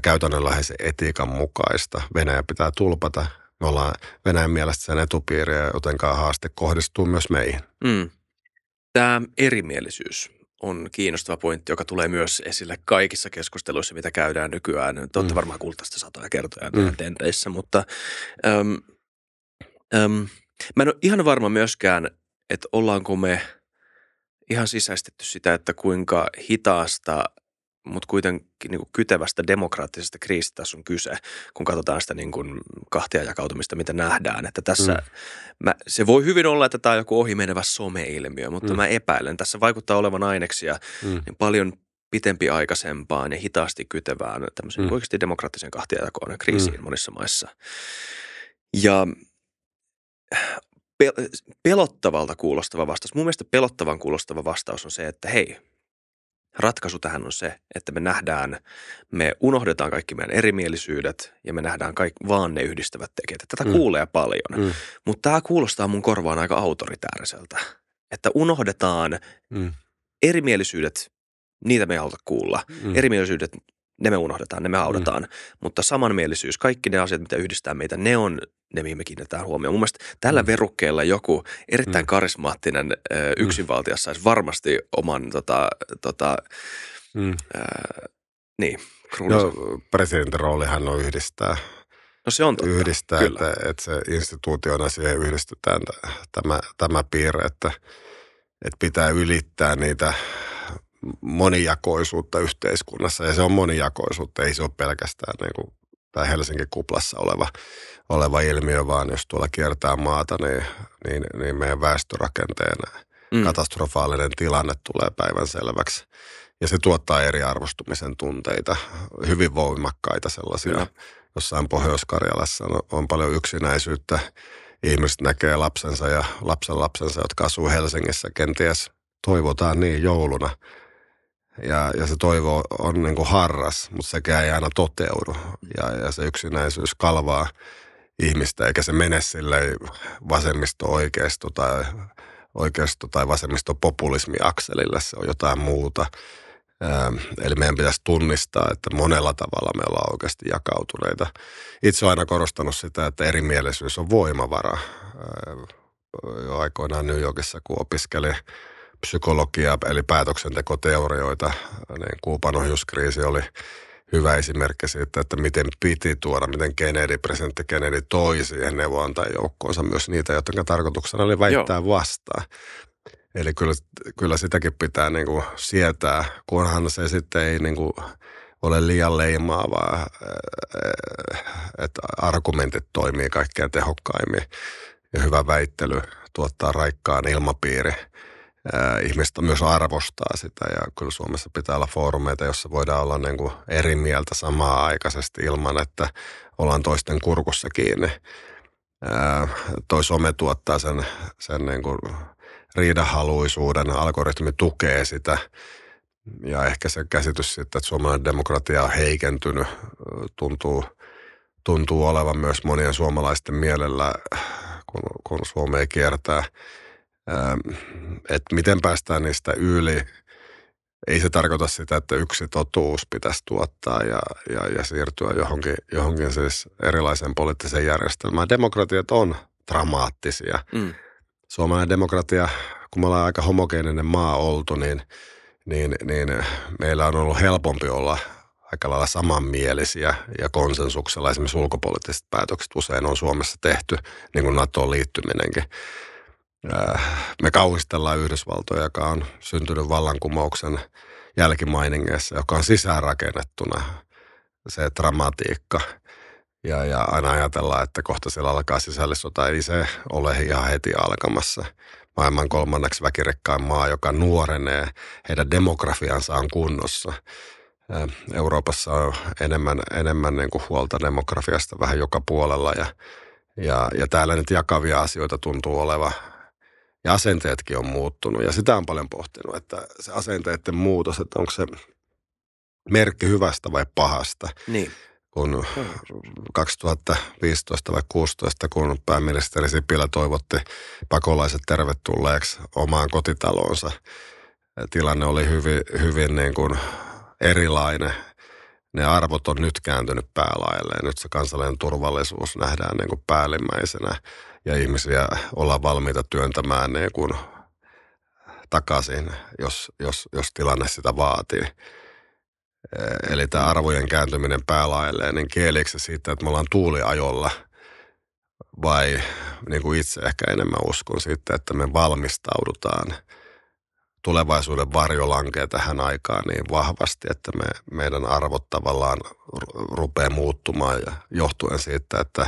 käytännönläheisen etiikan mukaista. Venäjä pitää tulpata. Me ollaan Venäjän mielestä sen etupiiriä, jotenkaan haaste kohdistuu myös meihin. Mm. Tämä erimielisyys on kiinnostava pointti, joka tulee myös esille kaikissa keskusteluissa, mitä käydään nykyään. Te olette mm. varmaan kuullut tästä satoja kertoja mm. tendreissä, mutta äm, äm, mä en ole ihan varma myöskään, että ollaanko me ihan sisäistetty sitä, että kuinka hitaasta mutta kuitenkin niin kuin kytevästä demokraattisesta kriisistä tässä on kyse, kun katsotaan sitä niin kuin kahtia jakautumista, mitä nähdään. Että tässä, mm. mä, se voi hyvin olla, että tämä on joku ohimenevä some-ilmiö, mutta mm. mä epäilen. Tässä vaikuttaa olevan aineksia mm. niin paljon pitempiaikaisempaan ja hitaasti kytevään tämmöiseen mm. oikeasti demokraattiseen kahtiajakoon ja kriisiin mm. monissa maissa. Ja pelottavalta kuulostava vastaus. Mun mielestä pelottavan kuulostava vastaus on se, että hei – ratkaisu tähän on se, että me nähdään, me unohdetaan kaikki meidän erimielisyydet ja me nähdään kaikki, vaan ne yhdistävät tekijät. Tätä mm. kuulee paljon, mm. mutta tämä kuulostaa mun korvaan aika autoritääriseltä, että unohdetaan mm. erimielisyydet, niitä me ei haluta kuulla. Mm. Erimielisyydet, ne me unohdetaan, ne me haudataan, mm. mutta samanmielisyys, kaikki ne asiat, mitä yhdistää meitä, ne on ne, mihin me kiinnitetään huomioon. Mun mielestä tällä mm. verukkeella joku erittäin mm. karismaattinen ö, mm. yksinvaltia saisi varmasti oman tota, tota, mm. ö, niin, no, presidentin roolihan on yhdistää. No se on totta, Yhdistää, kyllä. Että, että se instituutiona siihen yhdistetään tämä, tämä piirre, että, että pitää ylittää niitä monijakoisuutta yhteiskunnassa. Ja se on monijakoisuutta, ei se ole pelkästään niin kuin, tai Helsingin kuplassa oleva oleva ilmiö, vaan jos tuolla kiertää maata, niin, niin, niin meidän väestörakenteen mm. katastrofaalinen tilanne tulee päivän selväksi. Ja se tuottaa eriarvostumisen tunteita, hyvin voimakkaita sellaisia. Ja. Jossain Pohjois-Karjalassa on, on paljon yksinäisyyttä. Ihmiset näkee lapsensa ja lapsen lapsensa, jotka asuu Helsingissä kenties toivotaan niin jouluna. Ja, ja se toivo on niin kuin harras, mutta sekään ei aina toteudu. Ja, ja se yksinäisyys kalvaa ihmistä, eikä se mene sille vasemmisto-oikeisto tai oikeisto- tai vasemmisto-populismi-akselille, se on jotain muuta. Ähm, eli meidän pitäisi tunnistaa, että monella tavalla me ollaan oikeasti jakautuneita. Itse olen aina korostanut sitä, että erimielisyys on voimavara. Äh, jo aikoinaan New Yorkissa, kun opiskelin psykologiaa, eli päätöksentekoteorioita, niin Kuupan ohjuskriisi oli hyvä esimerkki siitä, että miten piti tuoda, miten Kennedy, presidentti Kennedy toi siihen neuvonantajoukkoonsa myös niitä, joiden tarkoituksena oli väittää Joo. vastaan. Eli kyllä, kyllä sitäkin pitää niin kuin sietää, kunhan se sitten ei niin kuin ole liian leimaavaa, että argumentit toimii kaikkein tehokkaimmin ja hyvä väittely tuottaa raikkaan ilmapiiri – ihmistä myös arvostaa sitä ja kyllä Suomessa pitää olla foorumeita, jossa voidaan olla niin kuin eri mieltä samaa aikaisesti ilman, että ollaan toisten kurkussa kiinni. toi some tuottaa sen, sen niin kuin riidahaluisuuden, algoritmi tukee sitä ja ehkä se käsitys siitä, että suomalainen demokratia on heikentynyt, tuntuu, tuntuu olevan myös monien suomalaisten mielellä, kun, kun Suomea kiertää – että miten päästään niistä yli. Ei se tarkoita sitä, että yksi totuus pitäisi tuottaa ja, ja, ja siirtyä johonkin, johonkin siis erilaiseen poliittiseen järjestelmään. Demokratiat on dramaattisia. Mm. Suomalainen demokratia, kun me ollaan aika homogeeninen maa oltu, niin, niin, niin meillä on ollut helpompi olla aika lailla samanmielisiä ja konsensuksella. Esimerkiksi ulkopoliittiset päätökset usein on Suomessa tehty, niin kuin NATOon liittyminenkin me kauhistellaan Yhdysvaltoja, joka on syntynyt vallankumouksen jälkimainingeissa, joka on sisäänrakennettuna se dramatiikka. Ja, ja aina ajatellaan, että kohta siellä alkaa sisällissota. Ei se ole ihan heti alkamassa. Maailman kolmanneksi väkirikkain maa, joka nuorenee, heidän demografiansa on kunnossa. Euroopassa on enemmän, enemmän niin kuin huolta demografiasta vähän joka puolella ja, ja, ja täällä nyt jakavia asioita tuntuu oleva ja asenteetkin on muuttunut ja sitä on paljon pohtinut, että se asenteiden muutos, että onko se merkki hyvästä vai pahasta. Niin. Kun 2015 vai 2016, kun pääministeri Sipilä toivotti pakolaiset tervetulleeksi omaan kotitaloonsa, tilanne oli hyvin, hyvin niin kuin erilainen. Ne arvot on nyt kääntynyt päälailleen. Nyt se kansallinen turvallisuus nähdään niin kuin päällimmäisenä ja ihmisiä ollaan valmiita työntämään niin kuin takaisin, jos, jos, jos tilanne sitä vaatii. Eli tämä arvojen kääntyminen päälailleen, niin kieliikö se siitä, että me ollaan tuuliajolla vai niin kuin itse ehkä enemmän uskon siitä, että me valmistaudutaan – tulevaisuuden varjo lankee tähän aikaan niin vahvasti, että me, meidän arvot tavallaan rupeaa muuttumaan ja johtuen siitä, että,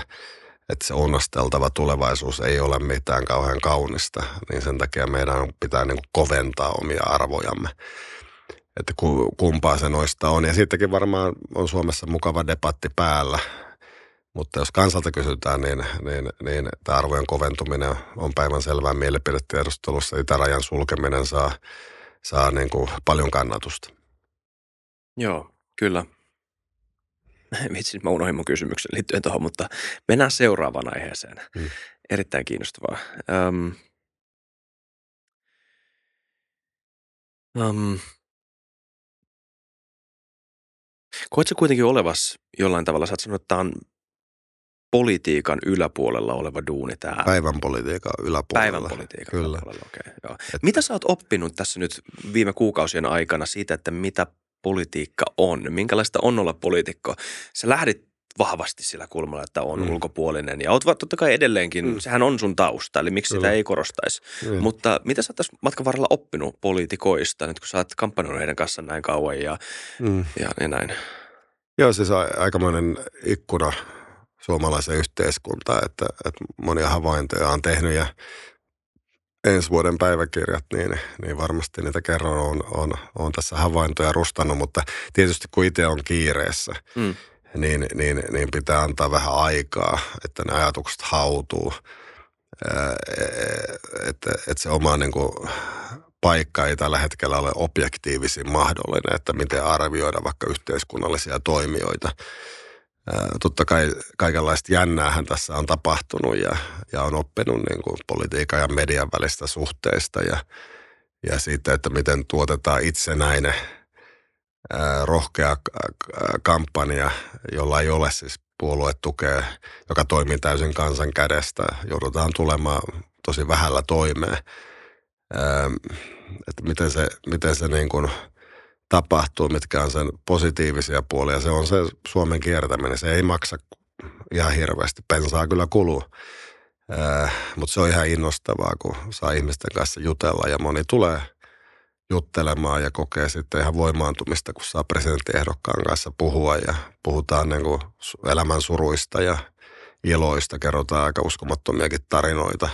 että se onnosteltava tulevaisuus ei ole mitään kauhean kaunista, niin sen takia meidän pitää niin kuin koventaa omia arvojamme. Että kumpaa se noista on. Ja sittenkin varmaan on Suomessa mukava debatti päällä mutta jos kansalta kysytään, niin, niin, niin tämä arvojen koventuminen on päivän selvää mielipidetiedustelussa. Itärajan sulkeminen saa, saa niin kuin paljon kannatusta. Joo, kyllä. <laughs> Vitsi, mä unohdin mun kysymyksen liittyen tuohon, mutta mennään seuraavaan aiheeseen. Hmm. Erittäin kiinnostavaa. Um, um, Koetko kuitenkin olevas jollain tavalla, sä oot sanonut, että tämä on politiikan yläpuolella oleva duuni tämä. Päivän politiikan yläpuolella. Päivän politiikan Kyllä. yläpuolella, okei. Okay, Et... Mitä sä oot oppinut tässä nyt viime kuukausien aikana siitä, että mitä politiikka on? Minkälaista on olla poliitikko? Sä lähdit vahvasti sillä kulmalla, että on mm. ulkopuolinen. Ja oot totta kai edelleenkin, mm. sehän on sun tausta, eli miksi Kyllä. sitä ei korostaisi. Mm. Mutta mitä sä oot matkan varrella oppinut poliitikoista, nyt kun sä oot kampanjoinut heidän kanssa näin kauan ja, mm. ja, ja näin? Joo, siis aikamoinen ikkuna suomalaiseen yhteiskuntaan, että, että monia havaintoja on tehnyt ja ensi vuoden päiväkirjat, niin, niin varmasti niitä kerran on, on, on tässä havaintoja rustannut, mutta tietysti kun itse on kiireessä, mm. niin, niin, niin pitää antaa vähän aikaa, että ne ajatukset hautuu, että, että se oma niin kuin, paikka ei tällä hetkellä ole objektiivisin mahdollinen, että miten arvioida vaikka yhteiskunnallisia toimijoita – totta kai kaikenlaista jännäähän tässä on tapahtunut ja, ja on oppinut niin kuin politiikan ja median välistä suhteista ja, ja siitä, että miten tuotetaan itsenäinen rohkea kampanja, jolla ei ole siis puoluetukea, joka toimii täysin kansan kädestä. Joudutaan tulemaan tosi vähällä toimeen. Että miten se, miten se niin kuin – tapahtuu, mitkä on sen positiivisia puolia. Se on se Suomen kiertäminen. Se ei maksa ihan hirveästi. Pensaa kyllä kuluu. Äh, Mutta se on ihan innostavaa, kun saa ihmisten kanssa jutella ja moni tulee juttelemaan ja kokee sitten ihan voimaantumista, kun saa presidenttiehdokkaan kanssa puhua ja puhutaan niin kuin elämän suruista ja iloista, kerrotaan aika uskomattomiakin tarinoita,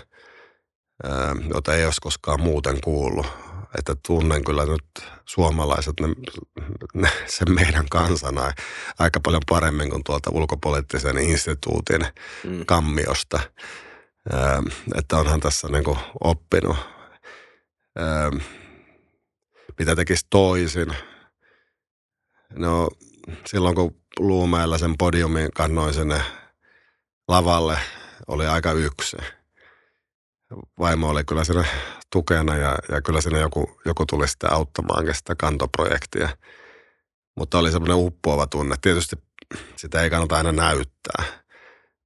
joita ei olisi koskaan muuten kuullut että tunnen kyllä nyt suomalaiset, ne, ne, sen meidän kansana aika paljon paremmin kuin tuolta ulkopoliittisen instituutin mm. kammiosta. Ö, että onhan tässä niin kuin oppinut, ö, mitä tekisi toisin. No silloin kun Luumäellä sen podiumin kannoin sinne lavalle, oli aika yksi – vaimo oli kyllä siinä tukena ja, ja kyllä siinä joku, joku tuli sitten auttamaan sitä kantoprojektia. Mutta oli semmoinen uppoava tunne. Tietysti sitä ei kannata aina näyttää,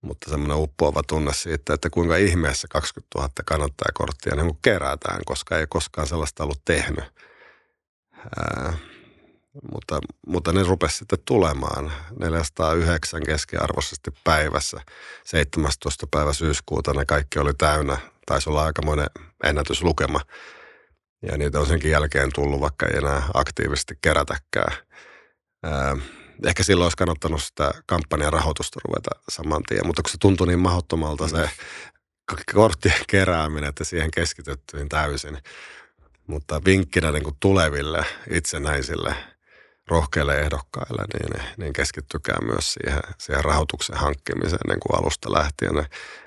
mutta semmoinen uppoava tunne siitä, että kuinka ihmeessä 20 000 kannattajakorttia niin kerätään, koska ei koskaan sellaista ollut tehnyt. Ää, mutta, mutta ne rupesi sitten tulemaan 409 keskiarvoisesti päivässä. 17. päivä syyskuuta ne kaikki oli täynnä. Taisi olla aikamoinen ennätyslukema. Ja niitä on senkin jälkeen tullut, vaikka ei enää aktiivisesti kerätäkään. Ää, ehkä silloin olisi kannattanut sitä kampanjan rahoitusta ruveta saman tien, mutta kun se tuntui niin mahdottomalta se korttien kerääminen, että siihen keskityttiin täysin. Mutta vinkkinä niin kuin tuleville itsenäisille rohkeille ehdokkaille, niin, niin keskittykää myös siihen, siihen rahoituksen hankkimiseen niin kuin alusta lähtien.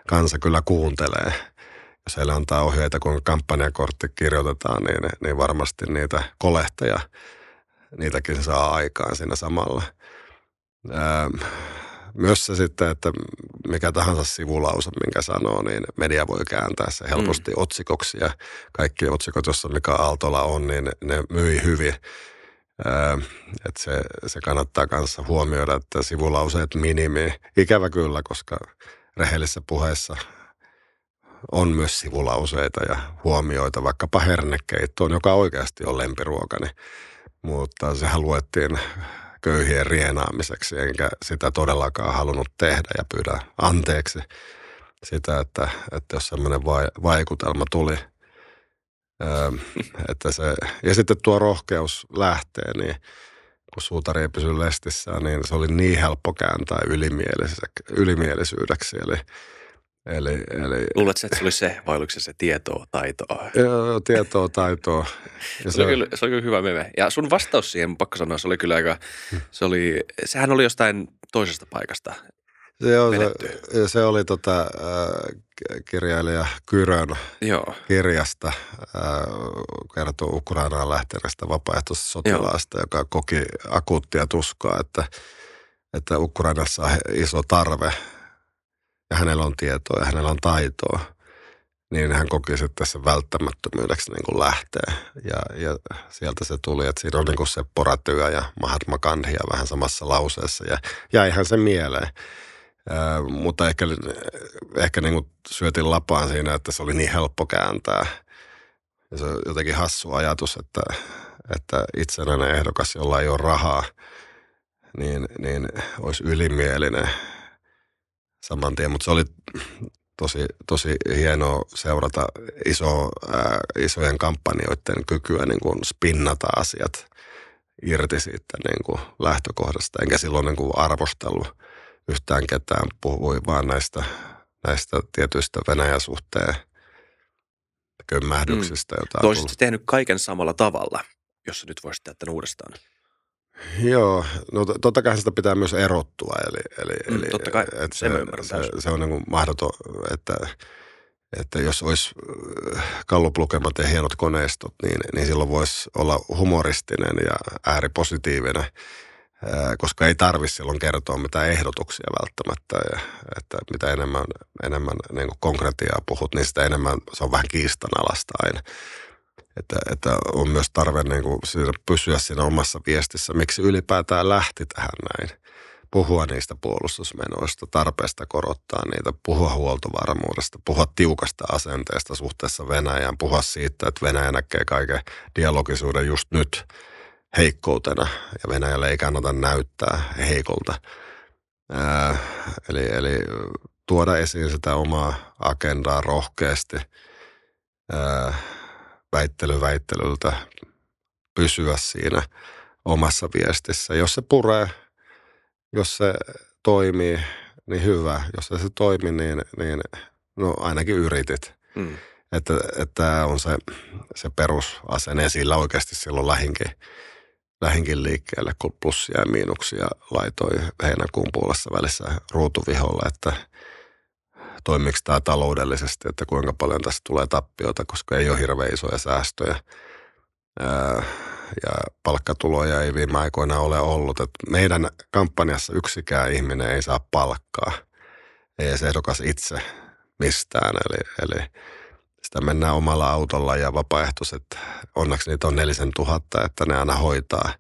Kansa kyllä kuuntelee. Jos heille antaa ohjeita, kun kampanjakortti kirjoitetaan, niin, niin varmasti niitä kolehteja, niitäkin saa aikaan siinä samalla. Ää, myös se sitten, että mikä tahansa sivulause, minkä sanoo, niin media voi kääntää se helposti mm. otsikoksi. Ja kaikki otsikot, jossa mikä Aaltola on, niin ne myi hyvin. Että se, se kannattaa kanssa huomioida, että sivulauseet minimi. Ikävä kyllä, koska rehellisessä puheessa on myös sivulauseita ja huomioita, vaikkapa hernekeittoon, joka oikeasti on lempiruokani. Mutta sehän luettiin köyhien rienaamiseksi, enkä sitä todellakaan halunnut tehdä ja pyydä anteeksi sitä, että, että jos semmoinen vaikutelma tuli, öö, että se, ja sitten tuo rohkeus lähtee, niin kun suutari ei pysy lestissä, niin se oli niin helppo kääntää ylimielisyydeksi. Eli Eli, eli, Luuletko, että se oli se, vai oliko se se tietoa, taitoa? Joo, tietoa, taitoa. Ja se, se, oli kyllä, se oli kyllä hyvä meme. Ja sun vastaus siihen, pakko sanoa, se oli kyllä aika, se oli, sehän oli jostain toisesta paikasta se, joo, se, se oli tota, äh, kirjailija Kyrön Joo. kirjasta. Äh, kertoo Ukrainaan lähteneestä vapaaehtoisesta sotilaasta, Joo. joka koki akuuttia tuskaa, että, että Ukrainassa on iso tarve ja hänellä on tietoa ja hänellä on taitoa, niin hän koki sitten sen välttämättömyydeksi niin kuin lähteä. Ja, ja sieltä se tuli, että siinä on niin kuin se poratyö ja Mahatma Gandhi ja vähän samassa lauseessa. Ja jäihän se mieleen. Mutta ehkä, ehkä niin syötin lapaan siinä, että se oli niin helppo kääntää. Ja se on jotenkin hassu ajatus, että, että itsenäinen ehdokas, jolla ei ole rahaa, niin, niin olisi ylimielinen – saman tien, mutta se oli tosi, tosi hienoa seurata iso, ää, isojen kampanjoiden kykyä niin kuin spinnata asiat irti siitä niin kuin lähtökohdasta. Enkä silloin niin kuin arvostellut yhtään ketään, puhuin vaan näistä, näistä tietyistä Venäjän suhteen kömmähdyksistä. Mm. Jota Olisit tehnyt kaiken samalla tavalla, jos nyt voisit tehdä tämän uudestaan? Joo, no totta kai sitä pitää myös erottua. Eli, eli, mm, eli totta kai, että se, se, se, on niin kuin mahdoton, että, että jos olisi äh, kalluplukemat ja hienot koneistot, niin, niin silloin voisi olla humoristinen ja ääripositiivinen, äh, koska ei tarvitse silloin kertoa mitään ehdotuksia välttämättä. Ja, että mitä enemmän, enemmän niin konkretiaa puhut, niin sitä enemmän se on vähän kiistanalasta aina että, että on myös tarve niin kuin pysyä siinä omassa viestissä, miksi ylipäätään lähti tähän näin. Puhua niistä puolustusmenoista, tarpeesta korottaa niitä, puhua huoltovarmuudesta, puhua tiukasta asenteesta suhteessa Venäjään, puhua siitä, että Venäjä näkee kaiken dialogisuuden just nyt heikkoutena ja Venäjälle ei kannata näyttää heikolta. Ää, eli, eli tuoda esiin sitä omaa agendaa rohkeasti. Ää, väittely väittelyltä pysyä siinä omassa viestissä. Jos se puree, jos se toimii, niin hyvä. Jos se toimi, niin, niin no ainakin yritit. Mm. Että, että on se, se perusasenne ja sillä oikeasti silloin lähinkin, lähinkin liikkeelle, kun plussia ja miinuksia laitoi heinäkuun puolessa välissä ruutuviholla, että – toimiko tämä taloudellisesti, että kuinka paljon tästä tulee tappiota, koska ei ole hirveän isoja säästöjä. ja palkkatuloja ei viime aikoina ole ollut. Et meidän kampanjassa yksikään ihminen ei saa palkkaa. Ei edes ehdokas itse mistään. Eli, eli sitä mennään omalla autolla ja vapaaehtoiset, onneksi niitä on nelisen tuhatta, että ne aina hoitaa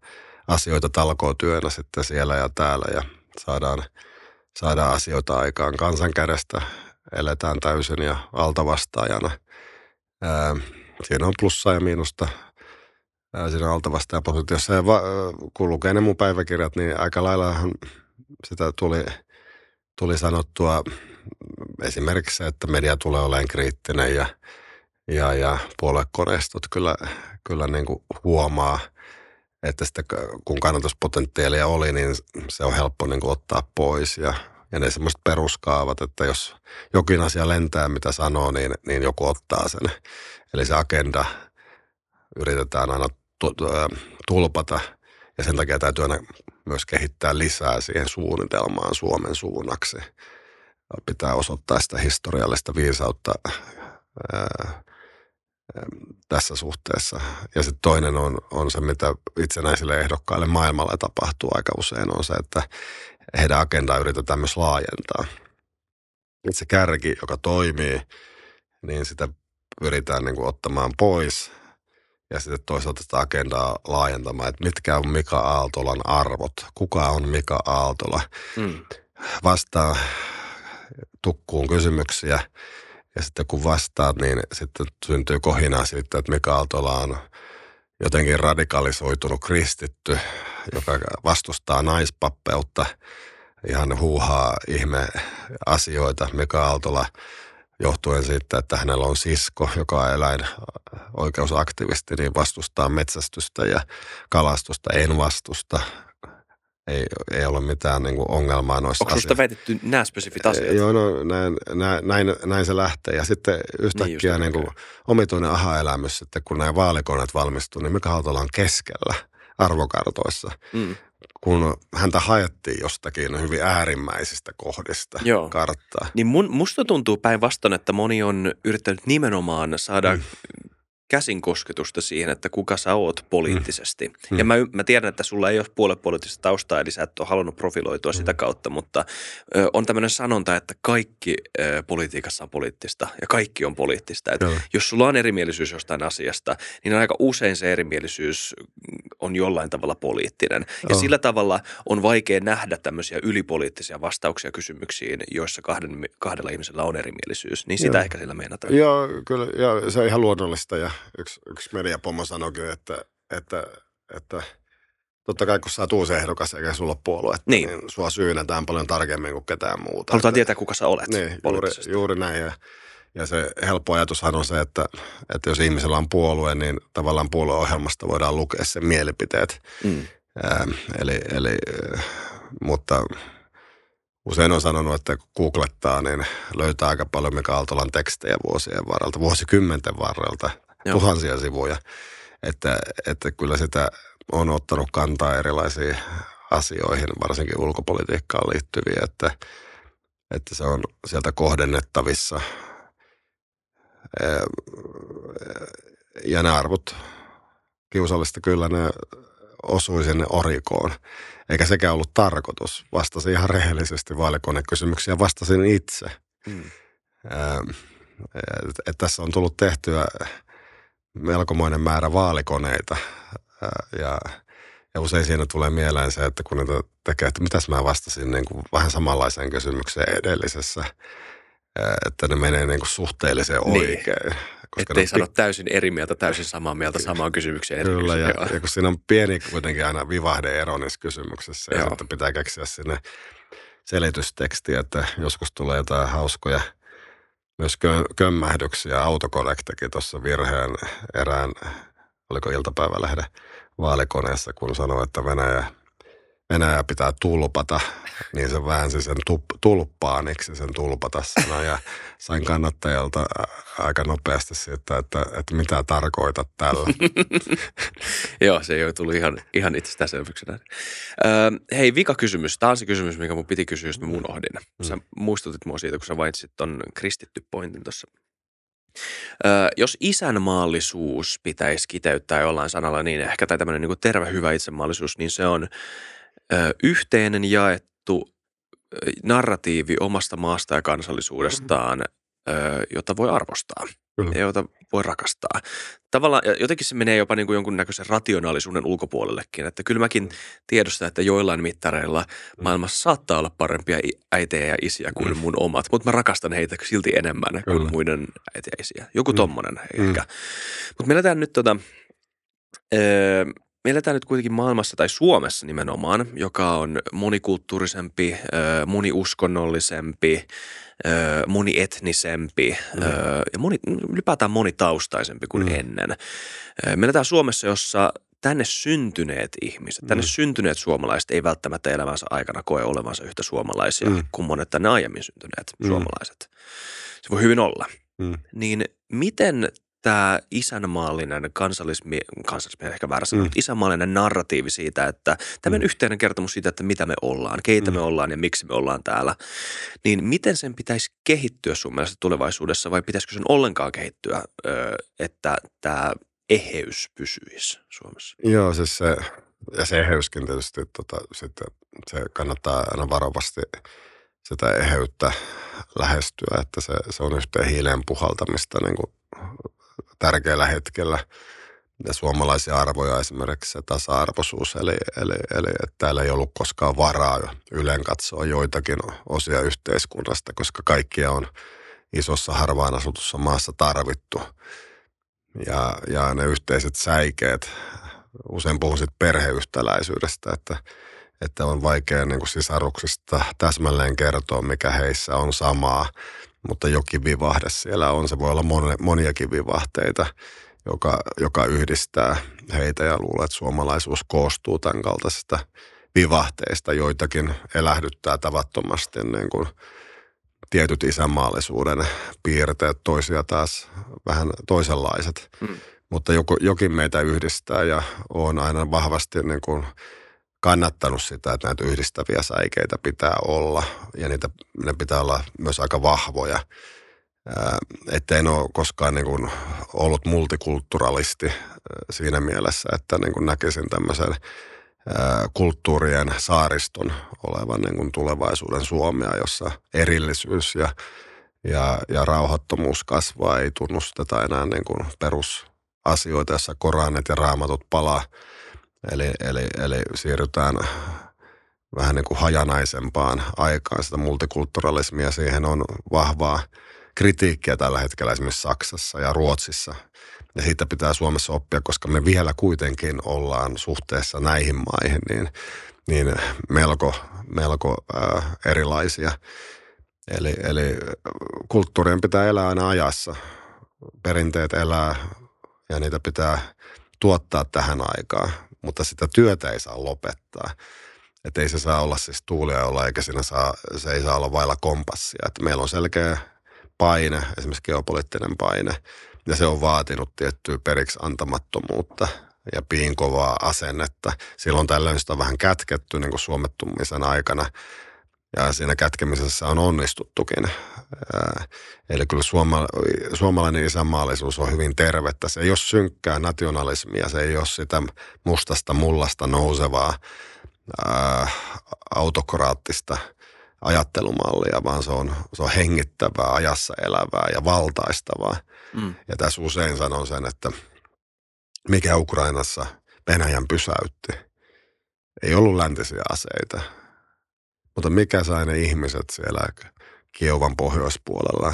asioita talkootyönä sitten siellä ja täällä ja saadaan, saadaan asioita aikaan kansan kädestä eletään täysin ja altavastaajana. Ää, siinä on plussaa ja miinusta. siinä altavasta positiossa. Ja va, kun lukee ne mun päiväkirjat, niin aika lailla sitä tuli, tuli sanottua esimerkiksi se, että media tulee olemaan kriittinen ja, ja, ja puoluekoneistot kyllä, kyllä niin kuin huomaa, että sitä, kun kannatuspotentiaalia oli, niin se on helppo niin kuin ottaa pois ja, ja ne semmoiset peruskaavat, että jos jokin asia lentää, mitä sanoo, niin, niin joku ottaa sen. Eli se agenda yritetään aina tulpata ja sen takia täytyy aina myös kehittää lisää siihen suunnitelmaan Suomen suunnaksi. Pitää osoittaa sitä historiallista viisautta ää, tässä suhteessa. Ja sitten toinen on, on se, mitä itsenäisille ehdokkaille maailmalla tapahtuu aika usein, on se, että heidän agendaa yritetään myös laajentaa. Et se kärki, joka toimii, niin sitä pyritään niin kuin ottamaan pois ja sitten toisaalta sitä agendaa laajentamaan, että mitkä on Mika Aaltolan arvot, kuka on Mika Aaltola. Mm. Vastaa tukkuun kysymyksiä ja sitten kun vastaat, niin sitten syntyy kohinaa siitä, että Mika Aaltola on jotenkin radikalisoitunut kristitty, joka vastustaa naispappeutta, ihan huuhaa ihme asioita. Mika Aaltola johtuen siitä, että hänellä on sisko, joka on eläinoikeusaktivisti, niin vastustaa metsästystä ja kalastusta. En vastusta. Ei, ei ole mitään niin kuin ongelmaa noissa Onko sinusta väitetty nämä spesifit asiat? Joo, no näin, näin, näin se lähtee. Ja sitten yhtäkkiä niin, niin kuin omituinen aha-elämys, että kun nämä vaalikoneet valmistuu, niin Mika Hautola on keskellä arvokartoissa. Mm kun häntä haettiin jostakin hyvin äärimmäisistä kohdista Joo. karttaa. Niin mun, musta tuntuu päinvastoin, että moni on yrittänyt nimenomaan saada mm käsin kosketusta siihen, että kuka sä oot poliittisesti. Mm. Ja mä, mä tiedän, että sulla ei ole puoluepoliittista taustaa, eli sä et ole halunnut profiloitua mm. sitä kautta, mutta ö, on tämmöinen sanonta, että kaikki ö, politiikassa on poliittista ja kaikki on poliittista. Et jos sulla on erimielisyys jostain asiasta, niin aika usein se erimielisyys on jollain tavalla poliittinen. Ja oh. sillä tavalla on vaikea nähdä tämmöisiä ylipoliittisia vastauksia kysymyksiin, joissa kahden, kahdella ihmisellä on erimielisyys. Niin sitä Joo. ehkä sillä meinataan. Joo, kyllä. Ja se on ihan luonnollista ja yksi, yksi mediapomo sanoikin, että, että, että totta kai kun sä oot uusi ehdokas eikä sulla ole puoluetta, niin. niin sua syynätään paljon tarkemmin kuin ketään muuta. Halutaan että, tietää, kuka sä olet Niin, juuri, juuri näin. Ja, ja se helppo ajatushan on se, että, että jos ihmisellä on puolue, niin tavallaan puolueohjelmasta voidaan lukea sen mielipiteet. Mm. Ähm, eli, eli, mutta usein on sanonut, että kun googlettaa, niin löytää aika paljon Mika Aaltolan tekstejä vuosien varrelta, vuosikymmenten varrelta – Joo. tuhansia sivuja. Että, että kyllä sitä on ottanut kantaa erilaisiin asioihin, varsinkin ulkopolitiikkaan liittyviä, että, että se on sieltä kohdennettavissa. Ja ne arvot, kiusallista kyllä ne osui sinne orikoon. Eikä sekään ollut tarkoitus. Vastasin ihan rehellisesti vaalikonekysymyksiä, vastasin itse. Mm. Että et tässä on tullut tehtyä melkomoinen määrä vaalikoneita ja, ja usein siinä tulee mieleen se, että kun ne tekee, että mitäs mä vastasin niin kuin vähän samanlaiseen kysymykseen edellisessä, että ne menee niin kuin suhteellisen niin. oikein. Koska Ettei sano täysin eri mieltä, täysin samaa mieltä samaan kysymykseen. Kyllä, ja, ja kun siinä on pieni kuitenkin aina vivahde ero niissä kysymyksissä, ja sitten pitää keksiä sinne selitysteksti, että joskus tulee jotain hauskoja – myös kömmähdyksiä. Autokorek tuossa virheen erään, oliko iltapäivälehden vaalikoneessa, kun sanoi, että Venäjä, Venäjä pitää tulpata, niin se väänsi sen tup, tulppaaniksi sen tulpata sana ja sain kannattajalta aika nopeasti siitä, että, että mitä tarkoitat tällä. <laughs> Joo, se ei ole tullut ihan, ihan itsestäänselvyyksenä. Öö, hei, vika kysymys. Tämä on se kysymys, mikä mun piti kysyä, jos mä unohdin. Sä mm. muistutit mua siitä, kun sä mainitsit ton kristitty pointin tuossa Öö, jos isänmaallisuus pitäisi kiteyttää jollain sanalla, niin ehkä tai tämmöinen niin terve hyvä itsemaallisuus, niin se on yhteinen jaettu narratiivi omasta maasta ja kansallisuudestaan, jota voi arvostaa Kyllä. ja jota voi rakastaa. Tavallaan jotenkin se menee jopa niin kuin jonkunnäköisen rationaalisuuden ulkopuolellekin. Että kyllä mäkin tiedostan, että joillain mittareilla mm. maailmassa saattaa olla parempia äitejä ja isiä kuin mm. mun omat, mutta mä rakastan heitä silti enemmän kyllä. kuin muiden äitejä ja isiä. Joku mm. tommonen mm. ehkä. Mutta me nyt tota, Öö, me eletään nyt kuitenkin maailmassa tai Suomessa nimenomaan, joka on monikulttuurisempi, moniuskonnollisempi, monietnisempi mm. ja moni, ylipäätään monitaustaisempi kuin mm. ennen. Me eletään Suomessa, jossa tänne syntyneet ihmiset, tänne mm. syntyneet suomalaiset ei välttämättä elämänsä aikana koe olevansa yhtä suomalaisia mm. kuin monet tänne aiemmin syntyneet mm. suomalaiset. Se voi hyvin olla. Mm. Niin miten tämä isänmaallinen kansallismi, kansallismi ehkä väärä mm. mutta isänmaallinen narratiivi siitä, että tämmöinen mm. yhteinen kertomus siitä, että mitä me ollaan, keitä mm. me ollaan ja miksi me ollaan täällä, niin miten sen pitäisi kehittyä sun mielestä tulevaisuudessa vai pitäisikö sen ollenkaan kehittyä, että tämä eheys pysyisi Suomessa? Joo, siis se, ja se eheyskin tietysti, tota, sitten se kannattaa aina varovasti sitä eheyttä lähestyä, että se, se on yhteen hiileen puhaltamista niin kuin tärkeällä hetkellä. Ja suomalaisia arvoja esimerkiksi se tasa-arvoisuus, eli, eli, eli että täällä ei ollut koskaan varaa ylen katsoa joitakin osia yhteiskunnasta, koska kaikkia on isossa harvaan asutussa maassa tarvittu – ja, ja ne yhteiset säikeet. Usein puhun sitten perheyhtäläisyydestä, että, että on vaikea niin kuin sisaruksista täsmälleen kertoa, mikä heissä on samaa, mutta jokin vivahde siellä on. Se voi olla moniakin vivahteita, joka, joka yhdistää heitä ja luulee, että suomalaisuus koostuu tämän kaltaisista vivahteista. Joitakin elähdyttää tavattomasti niin kuin – tietyt isänmaallisuuden piirteet, toisia taas vähän toisenlaiset. Mm. Mutta joku, jokin meitä yhdistää ja on aina vahvasti niin kuin kannattanut sitä, että näitä yhdistäviä säikeitä pitää olla ja niitä, ne pitää olla myös aika vahvoja. Että en ole koskaan niin kuin ollut multikulturalisti siinä mielessä, että niin kuin näkisin tämmöisen kulttuurien saariston olevan niin kuin tulevaisuuden Suomea, jossa erillisyys ja, ja, ja rauhattomuus kasvaa, ei tunnusteta enää niin kuin perusasioita, jossa Koranit ja raamatut palaa. Eli, eli, eli siirrytään vähän niin kuin hajanaisempaan aikaan sitä multikulturalismia. Siihen on vahvaa kritiikkiä tällä hetkellä esimerkiksi Saksassa ja Ruotsissa – ja siitä pitää Suomessa oppia, koska me vielä kuitenkin ollaan suhteessa näihin maihin niin, niin melko, melko äh, erilaisia. Eli, eli kulttuurien pitää elää aina ajassa. Perinteet elää ja niitä pitää tuottaa tähän aikaan, mutta sitä työtä ei saa lopettaa. Että ei se saa olla siis tuulia olla, eikä siinä saa, se ei saa olla vailla kompassia. Että meillä on selkeä paine, esimerkiksi geopoliittinen paine – ja se on vaatinut tiettyä periksi antamattomuutta ja piinkovaa asennetta. Silloin tällöin sitä on vähän kätketty niin kuin suomettumisen aikana ja siinä kätkemisessä on onnistuttukin. Eli kyllä suoma, suomalainen isänmaallisuus on hyvin tervettä. Se ei ole synkkää nationalismia, se ei ole sitä mustasta mullasta nousevaa ää, autokraattista ajattelumallia, vaan se on, se on hengittävää, ajassa elävää ja valtaistavaa. Mm. Ja tässä usein sanon sen, että mikä Ukrainassa Venäjän pysäytti. Ei ollut läntisiä aseita, mutta mikä sai ne ihmiset siellä Kiovan pohjoispuolella,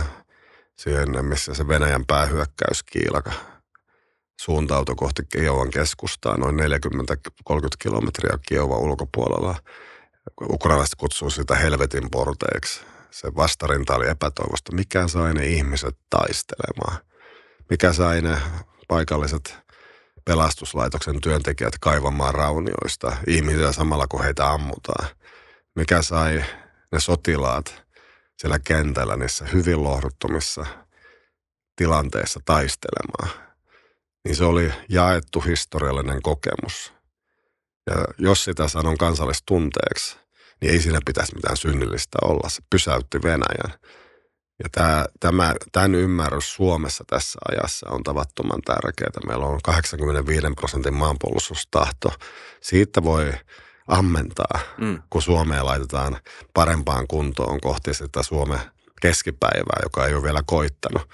siihen missä se Venäjän päähyökkäyskiilaka suuntautui kohti Kiovan keskustaa noin 40-30 kilometriä Kiovan ulkopuolella. Ukrainalaiset kutsuu sitä helvetin porteeksi se vastarinta oli epätoivosta. Mikä sai ne ihmiset taistelemaan? Mikä sai ne paikalliset pelastuslaitoksen työntekijät kaivamaan raunioista ihmisiä samalla kun heitä ammutaan? Mikä sai ne sotilaat siellä kentällä niissä hyvin lohduttomissa tilanteissa taistelemaan? Niin se oli jaettu historiallinen kokemus. Ja jos sitä sanon kansallistunteeksi, niin ei siinä pitäisi mitään synnillistä olla. Se pysäytti Venäjän. Ja tämä, tämä, tämän ymmärrys Suomessa tässä ajassa on tavattoman tärkeää. Meillä on 85 prosentin maanpuolustustahto. Siitä voi ammentaa, mm. kun Suomea laitetaan parempaan kuntoon kohti sitä Suomen keskipäivää, joka ei ole vielä koittanut.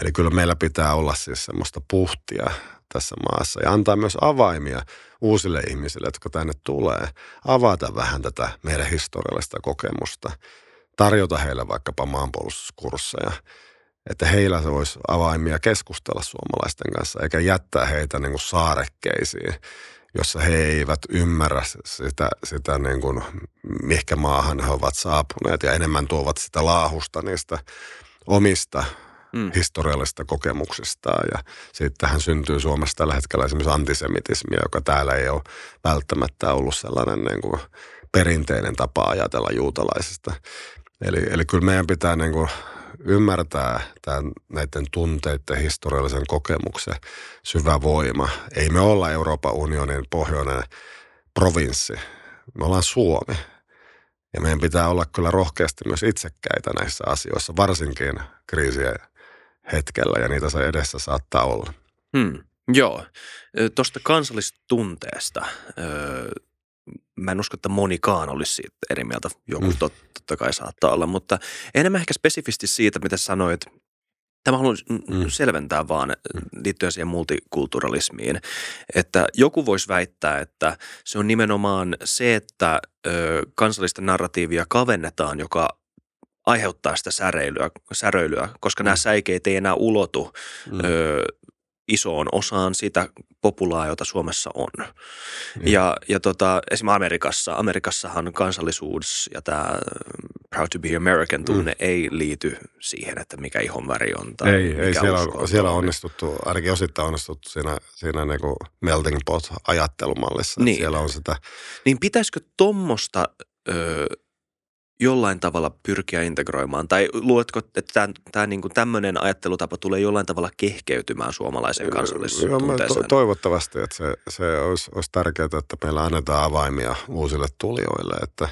Eli kyllä meillä pitää olla siis semmoista puhtia tässä maassa ja antaa myös avaimia uusille ihmisille, jotka tänne tulee, avata vähän tätä meidän historiallista kokemusta, tarjota heille vaikkapa maanpuolustuskursseja. että heillä se olisi avaimia keskustella suomalaisten kanssa, eikä jättää heitä niin kuin saarekkeisiin, jossa he eivät ymmärrä sitä, sitä niin kuin, mihinkä maahan he ovat saapuneet ja enemmän tuovat sitä laahusta niistä omista mm. historiallisista kokemuksistaan. Ja sittenhän syntyy Suomessa tällä hetkellä esimerkiksi antisemitismia, joka täällä ei ole välttämättä ollut sellainen niin kuin perinteinen tapa ajatella juutalaisista. Eli, eli kyllä meidän pitää niin kuin ymmärtää tämän, näiden tunteiden historiallisen kokemuksen syvä voima. Ei me olla Euroopan unionin pohjoinen provinssi. Me ollaan Suomi. Ja meidän pitää olla kyllä rohkeasti myös itsekkäitä näissä asioissa, varsinkin kriisien hetkellä, ja niitä se edessä saattaa olla. Hmm. Joo, tuosta kansallistunteesta mä en usko, että monikaan olisi siitä eri mieltä. Joku mm. tot, totta kai saattaa olla, mutta enemmän ehkä spesifisti siitä, mitä sanoit. Tämä haluan mm. selventää vaan mm. liittyen siihen multikulturalismiin, että joku voisi väittää, että se on nimenomaan se, että ö, kansallista narratiivia kavennetaan, joka aiheuttaa sitä säreilyä, säröilyä, koska mm. nämä säikeet ei enää ulotu mm. ö, isoon osaan sitä populaa, jota Suomessa on. Mm. Ja, ja tota, esimerkiksi Amerikassa, Amerikassahan kansallisuus ja tämä Proud to be American tunne mm. ei liity siihen, että mikä ihonväri on. Tai ei, mikä ei siellä, on, siellä on onnistuttu, ainakin osittain onnistuttu siinä, siinä niin kuin melting pot ajattelumallissa. Niin. Siellä on sitä. Niin pitäisikö tuommoista jollain tavalla pyrkiä integroimaan? Tai luuletko, että tämä, tämä niin kuin tämmöinen ajattelutapa tulee jollain tavalla kehkeytymään suomalaisen kansallistunteeseen? To, toivottavasti, että se, se olisi, olisi tärkeää, että meillä annetaan avaimia uusille tulijoille, että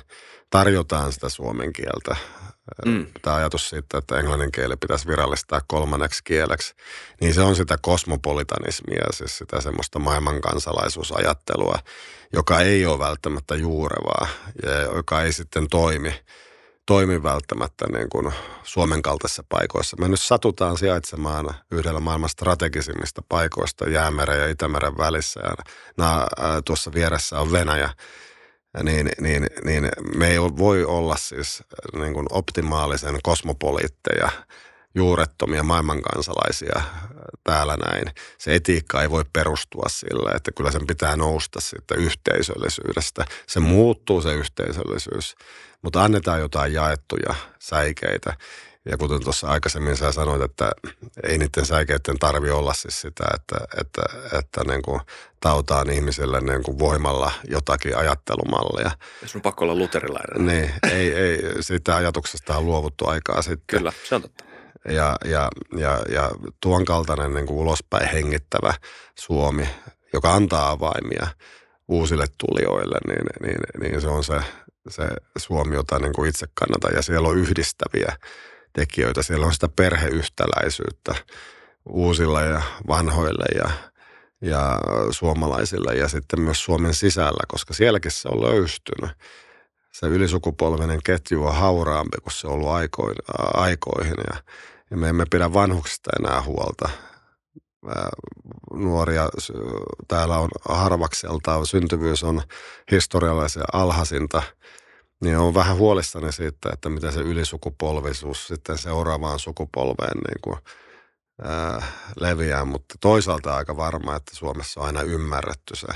tarjotaan sitä suomen kieltä. Mm. Tämä ajatus siitä, että englannin kieli pitäisi virallistaa kolmanneksi kieleksi, niin se on sitä kosmopolitanismia, siis sitä semmoista maailmankansalaisuusajattelua, joka ei ole välttämättä juurevaa ja joka ei sitten toimi, toimi välttämättä niin kuin Suomen kaltaisissa paikoissa. Me nyt satutaan sijaitsemaan yhdellä maailman strategisimmista paikoista Jäämeren ja Itämeren välissä ja nämä, tuossa vieressä on Venäjä niin, niin, niin me ei voi olla siis niin kuin optimaalisen kosmopoliitteja, juurettomia maailmankansalaisia täällä näin. Se etiikka ei voi perustua sille, että kyllä sen pitää nousta siitä yhteisöllisyydestä. Se muuttuu se yhteisöllisyys, mutta annetaan jotain jaettuja säikeitä. Ja kuten tuossa aikaisemmin sä sanoit, että ei niiden säikeiden tarvi olla siis sitä, että, että, että niin kuin tautaan ihmisille niin kuin voimalla jotakin ajattelumallia. Ja sun pakko olla luterilainen. Niin, ei, ei, sitä ajatuksesta on luovuttu aikaa sitten. Kyllä, se on totta. Ja, ja, ja, ja tuon kaltainen niin kuin ulospäin hengittävä Suomi, joka antaa avaimia uusille tulijoille, niin, niin, niin se on se, se Suomi, jota niin kuin itse kannatan. Ja siellä on yhdistäviä tekijöitä. Siellä on sitä perheyhtäläisyyttä uusilla ja vanhoille ja, ja suomalaisille ja sitten myös Suomen sisällä, koska sielläkin se on löystynyt. Se ylisukupolvinen ketju on hauraampi kuin se on ollut aikoihin ja, ja me emme pidä vanhuksista enää huolta. Nuoria täällä on harvakseltaan, syntyvyys on historiallisen alhaisinta – niin on vähän huolissani siitä, että miten se ylisukupolvisuus sitten seuraavaan sukupolveen niin kuin, ää, leviää, mutta toisaalta aika varma, että Suomessa on aina ymmärretty se,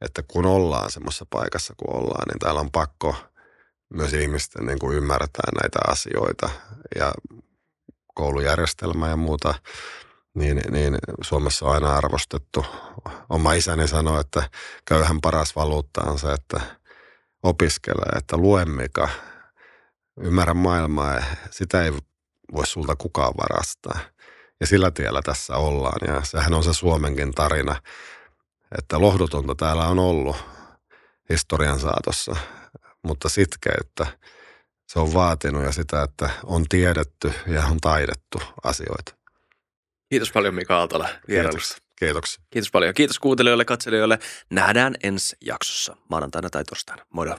että kun ollaan semmoisessa paikassa kuin ollaan, niin täällä on pakko myös ihmisten niin kuin ymmärtää näitä asioita. Ja koulujärjestelmä ja muuta, niin, niin Suomessa on aina arvostettu. Oma isäni sanoi, että köyhän paras valuutta on se, että – opiskelee, että lue mikä, ymmärrä maailmaa, sitä ei voi sulta kukaan varastaa. Ja sillä tiellä tässä ollaan ja sehän on se Suomenkin tarina, että lohdutonta täällä on ollut historian saatossa, mutta sitkeyttä se on vaatinut ja sitä, että on tiedetty ja on taidettu asioita. Kiitos paljon Mika Aaltola vierailusta. Kiitoksia. Kiitos paljon. Kiitos kuuntelijoille, katselijoille. Nähdään ensi jaksossa maanantaina tai torstaina. Moido.